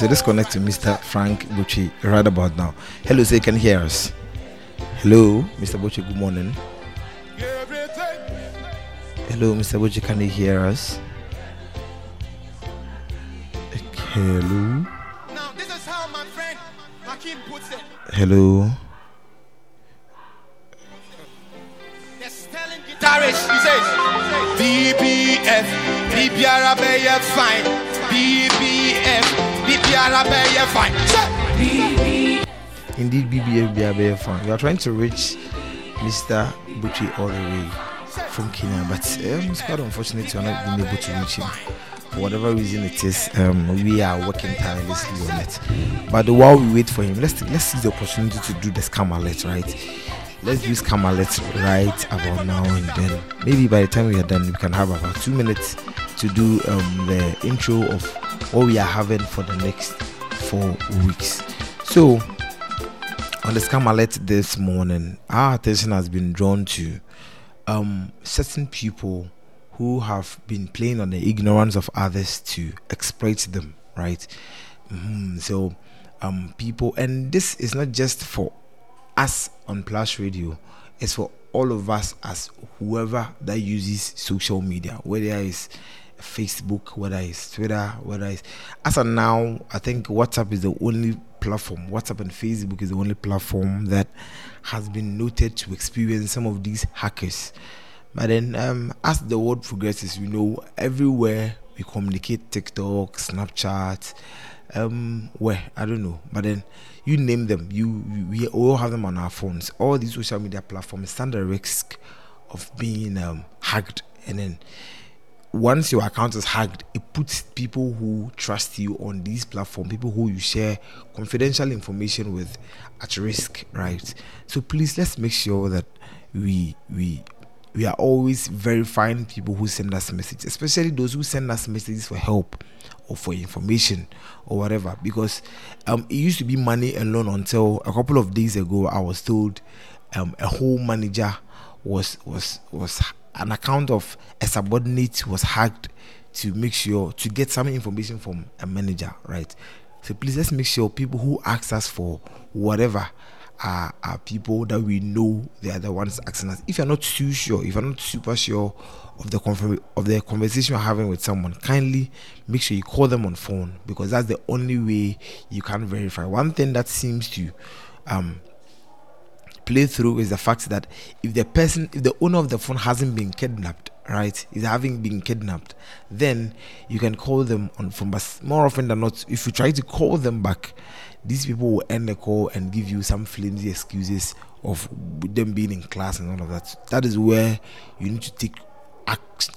so let's connect to Mr. Frank Bucci right about now. Hello, can you hear us? Hello, Mr. Bucci, good morning. Hello, Mr. Bucci, can you hear us? Hello, Now this is how my friend Hakim puts it. hello. BBF fan. We are trying to reach Mr. Bucci all the way from Kenya, but um, it's quite unfortunate we are not being able to reach him. For whatever reason it is, um, we are working tirelessly on it. But while we wait for him, let's let's seize the opportunity to do the scam alert, right? Let's do scam alert right about now, and then maybe by the time we are done, we can have about two minutes to do um, the intro of what we are having for the next four weeks. So, on the scam alert this morning, our attention has been drawn to um, certain people who have been playing on the ignorance of others to exploit them, right? Mhm. So, um, people, and this is not just for us on Plus Radio, it's for all of us as whoever that uses social media, whether it's Facebook, whether it's Twitter, whether it's as of now, I think WhatsApp is the only platform. WhatsApp and Facebook is the only platform that has been noted to experience some of these hackers. But then, um, as the world progresses, you know, everywhere we communicate TikTok, Snapchat, um, where I don't know, but then you name them, you, you we all have them on our phones. All these social media platforms stand the risk of being um, hacked, and then once your account is hacked, it puts people who trust you on these platform, people who you share confidential information with, at risk, right? So please let's make sure that we we we are always verifying people who send us messages, especially those who send us messages for help or for information or whatever. Because um, it used to be money alone until a couple of days ago. I was told um, a whole manager was was was an account of a subordinate was hacked to make sure to get some information from a manager, right? So please let's make sure people who ask us for whatever are, are people that we know they are the ones asking us. If you're not too sure, if you're not super sure of the confirm of the conversation you're having with someone, kindly make sure you call them on phone because that's the only way you can verify. One thing that seems to um play through is the fact that if the person if the owner of the phone hasn't been kidnapped right is having been kidnapped then you can call them on phone but more often than not if you try to call them back these people will end the call and give you some flimsy excuses of them being in class and all of that that is where you need to take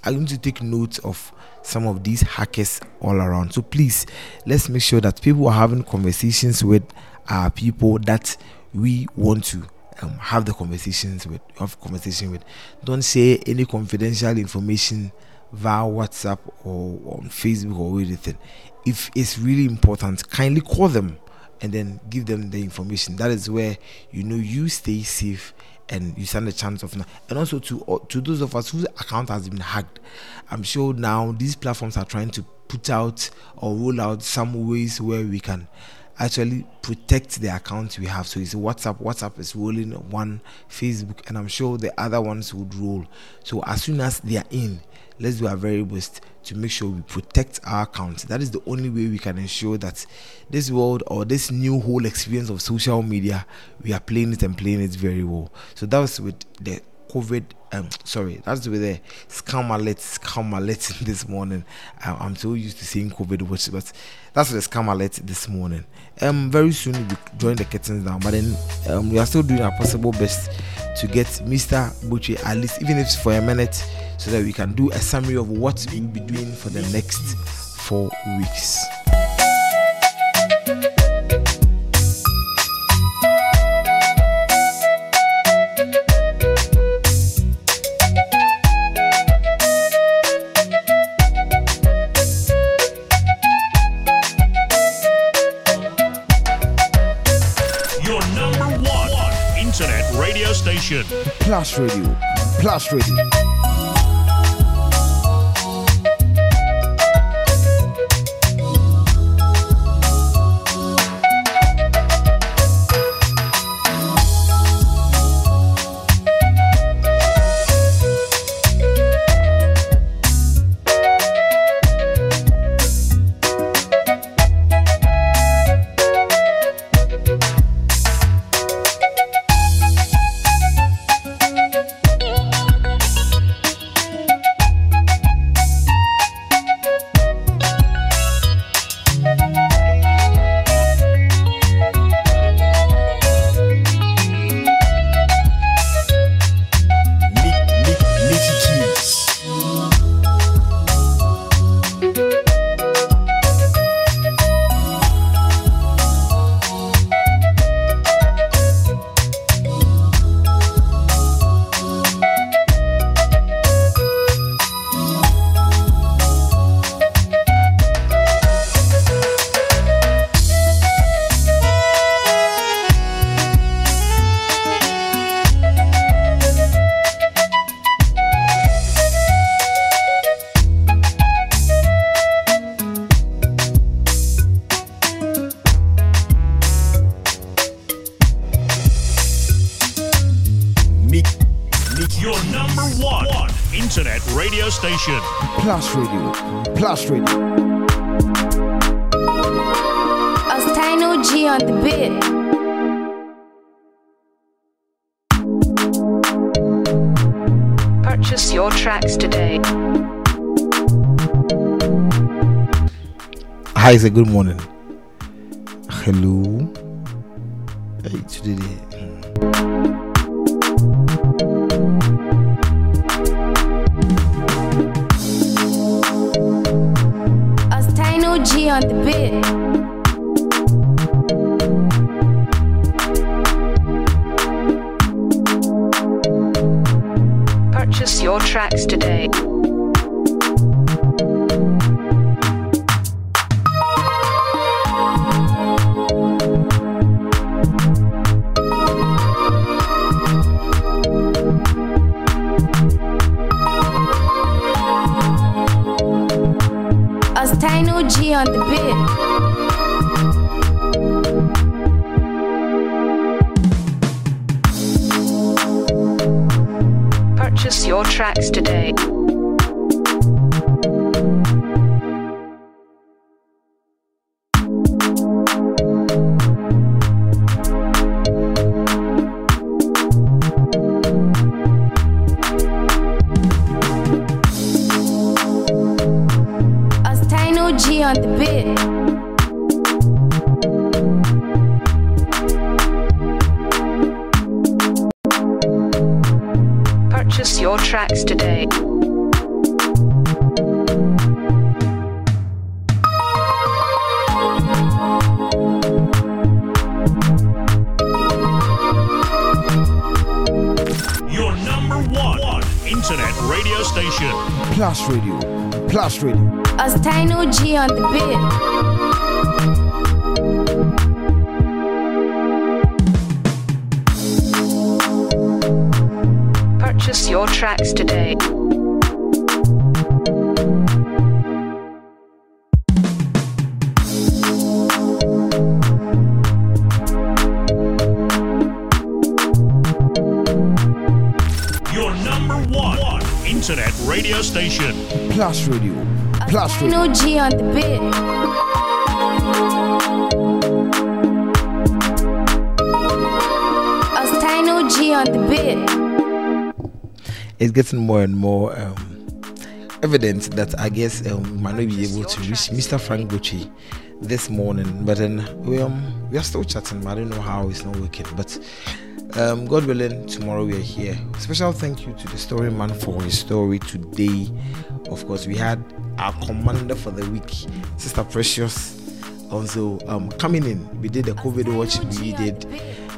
I uh, need to take note of some of these hackers all around. So please, let's make sure that people are having conversations with are people that we want to um, have the conversations with. Have conversation with. Don't say any confidential information via WhatsApp or on Facebook or anything. If it's really important, kindly call them and then give them the information. That is where you know you stay safe and you stand a chance of not. And also to uh, to those of us whose account has been hacked, I'm sure now these platforms are trying to put out or roll out some ways where we can actually protect the accounts we have. So it's WhatsApp. WhatsApp is rolling one, Facebook, and I'm sure the other ones would roll. So as soon as they are in, let's do our very best to make sure we protect our accounts. That is the only way we can ensure that this world or this new whole experience of social media, we are playing it and playing it very well. So that was with the COVID. Um, sorry, that's with the scam alert, scam alert this morning. I'm so used to seeing COVID watch, but that's the scam alert this morning. Um, very soon we join the curtains down, but then um, we are still doing our possible best to get Mr. Buche at least, even if it's for a minute, so that we can do a summary of what we'll be doing for the next four weeks. Station. Plus Radio, Plus Radio. Sir. Good morning. Getting more and more um, evident that I guess um, might not be able to reach Mr. Frank Gucci this morning. But then we um we are still chatting. I don't know how it's not working, but um, God willing, tomorrow we are here. Special thank you to the story man for his story today. Of course, we had our commander for the week, Sister Precious. Also, um, coming in, we did the COVID watch. We did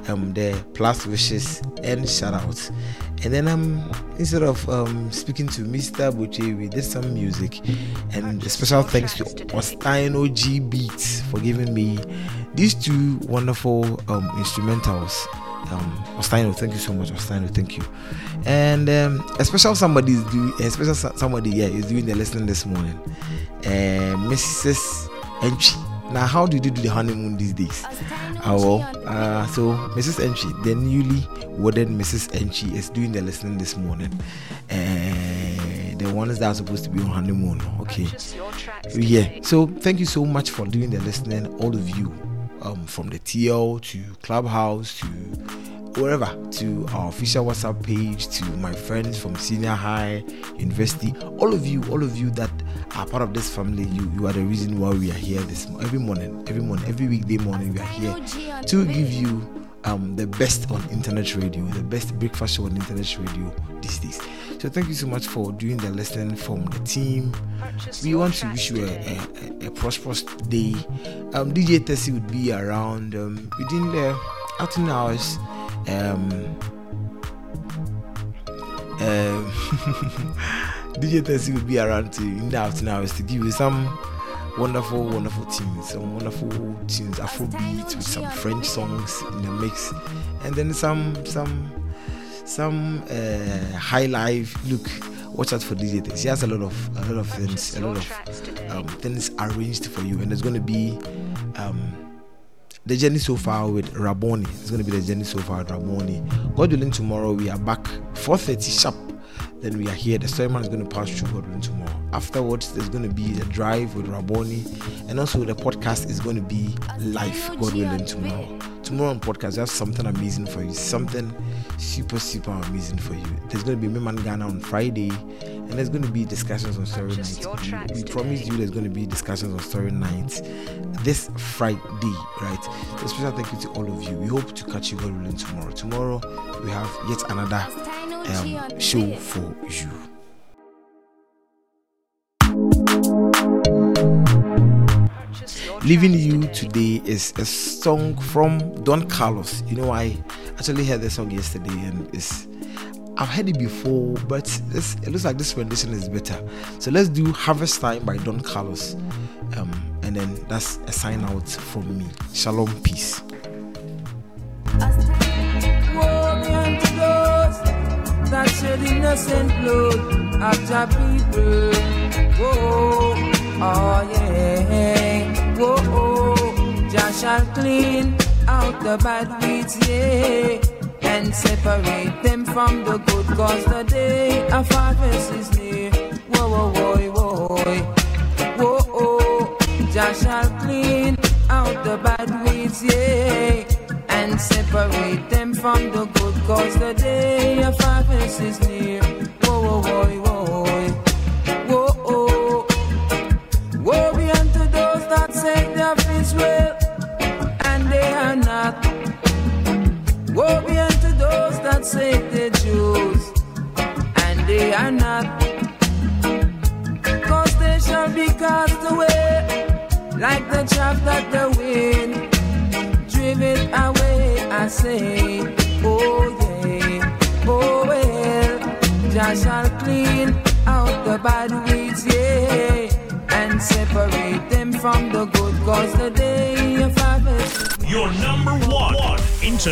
um the plus wishes and shout outs. And then um instead of um speaking to Mr. Buche, we did some music. And special thanks to Ostino G Beats for giving me these two wonderful um instrumentals. Um Ostino, thank you so much, Ostino, thank you. And um a special somebody is doing a special somebody yeah is doing the listening this morning. Uh, Mrs. Enchi. Now, how did you do the honeymoon these days? Uh, well, uh, so Mrs. Enchi, the newly wedded Mrs. Enchi, is doing the listening this morning. Uh, the ones that are supposed to be on honeymoon. Okay. Yeah. So thank you so much for doing the listening, all of you, um, from the TL to Clubhouse to wherever to our official WhatsApp page, to my friends from senior high, university, all of you, all of you that are part of this family, you you are the reason why we are here this every morning, every morning, every weekday morning we are here to give you um the best on internet radio, the best breakfast show on internet radio these days. So thank you so much for doing the lesson from the team. We want to wish you a, a, a- prosperous day. Um, DJ Tessie would be around um, within the afternoon hours. Um, um, DJ Tessie would be around to in the afternoon hours to give you some wonderful, wonderful tunes, some wonderful tunes, Afrobeat with some French songs in the mix, and then some some some uh, high life. Look, watch out for DJ Tessie. He has a lot of a lot of things, a lot of um, things arranged for you, and there's going to be. Um, the journey so far with Raboni. It's going to be the journey so far with Raboni. God willing, tomorrow we are back 4:30 sharp. Then we are here. The storyman is going to pass through God willing tomorrow. Afterwards, there's going to be a drive with Raboni, and also the podcast is going to be live. God willing tomorrow. Tomorrow on podcast, we have something amazing for you. Something super super amazing for you. There's going to be Meman Ghana on Friday, and there's going to be discussions on story night. We, we promised you there's going to be discussions on story night this Friday, right? So special thank you to all of you. We hope to catch you willing tomorrow. Tomorrow we have yet another um, show for you. Leaving you today is a song from Don Carlos. You know, I actually heard the song yesterday, and it's I've heard it before, but this it looks like this rendition is better. So let's do Harvest Time by Don Carlos. Um, and then that's a sign out from me. Shalom, peace. That shed innocent blood of your people. Whoa, oh yeah. Whoa, oh, Jah shall clean out the bad weeds, yeah. And separate them from the good, cause the day of harvest is near. Whoa, whoa, whoa, whoa. Whoa, oh, Jah shall clean out the bad weeds, yeah, and separate them from the good, cause the day of harvest is near. Whoa, whoa, whoa, whoa, whoa, oh. They of Israel, and they are not. Woe be unto those that say they're Jews, and they are not. Cause they shall be cast away like the chaff that the wind drive it away. I say, oh yeah, oh well, Jah shall clean out the bad weeds, yeah, and separate them from the good, cause the day of harvest. Your number one internet.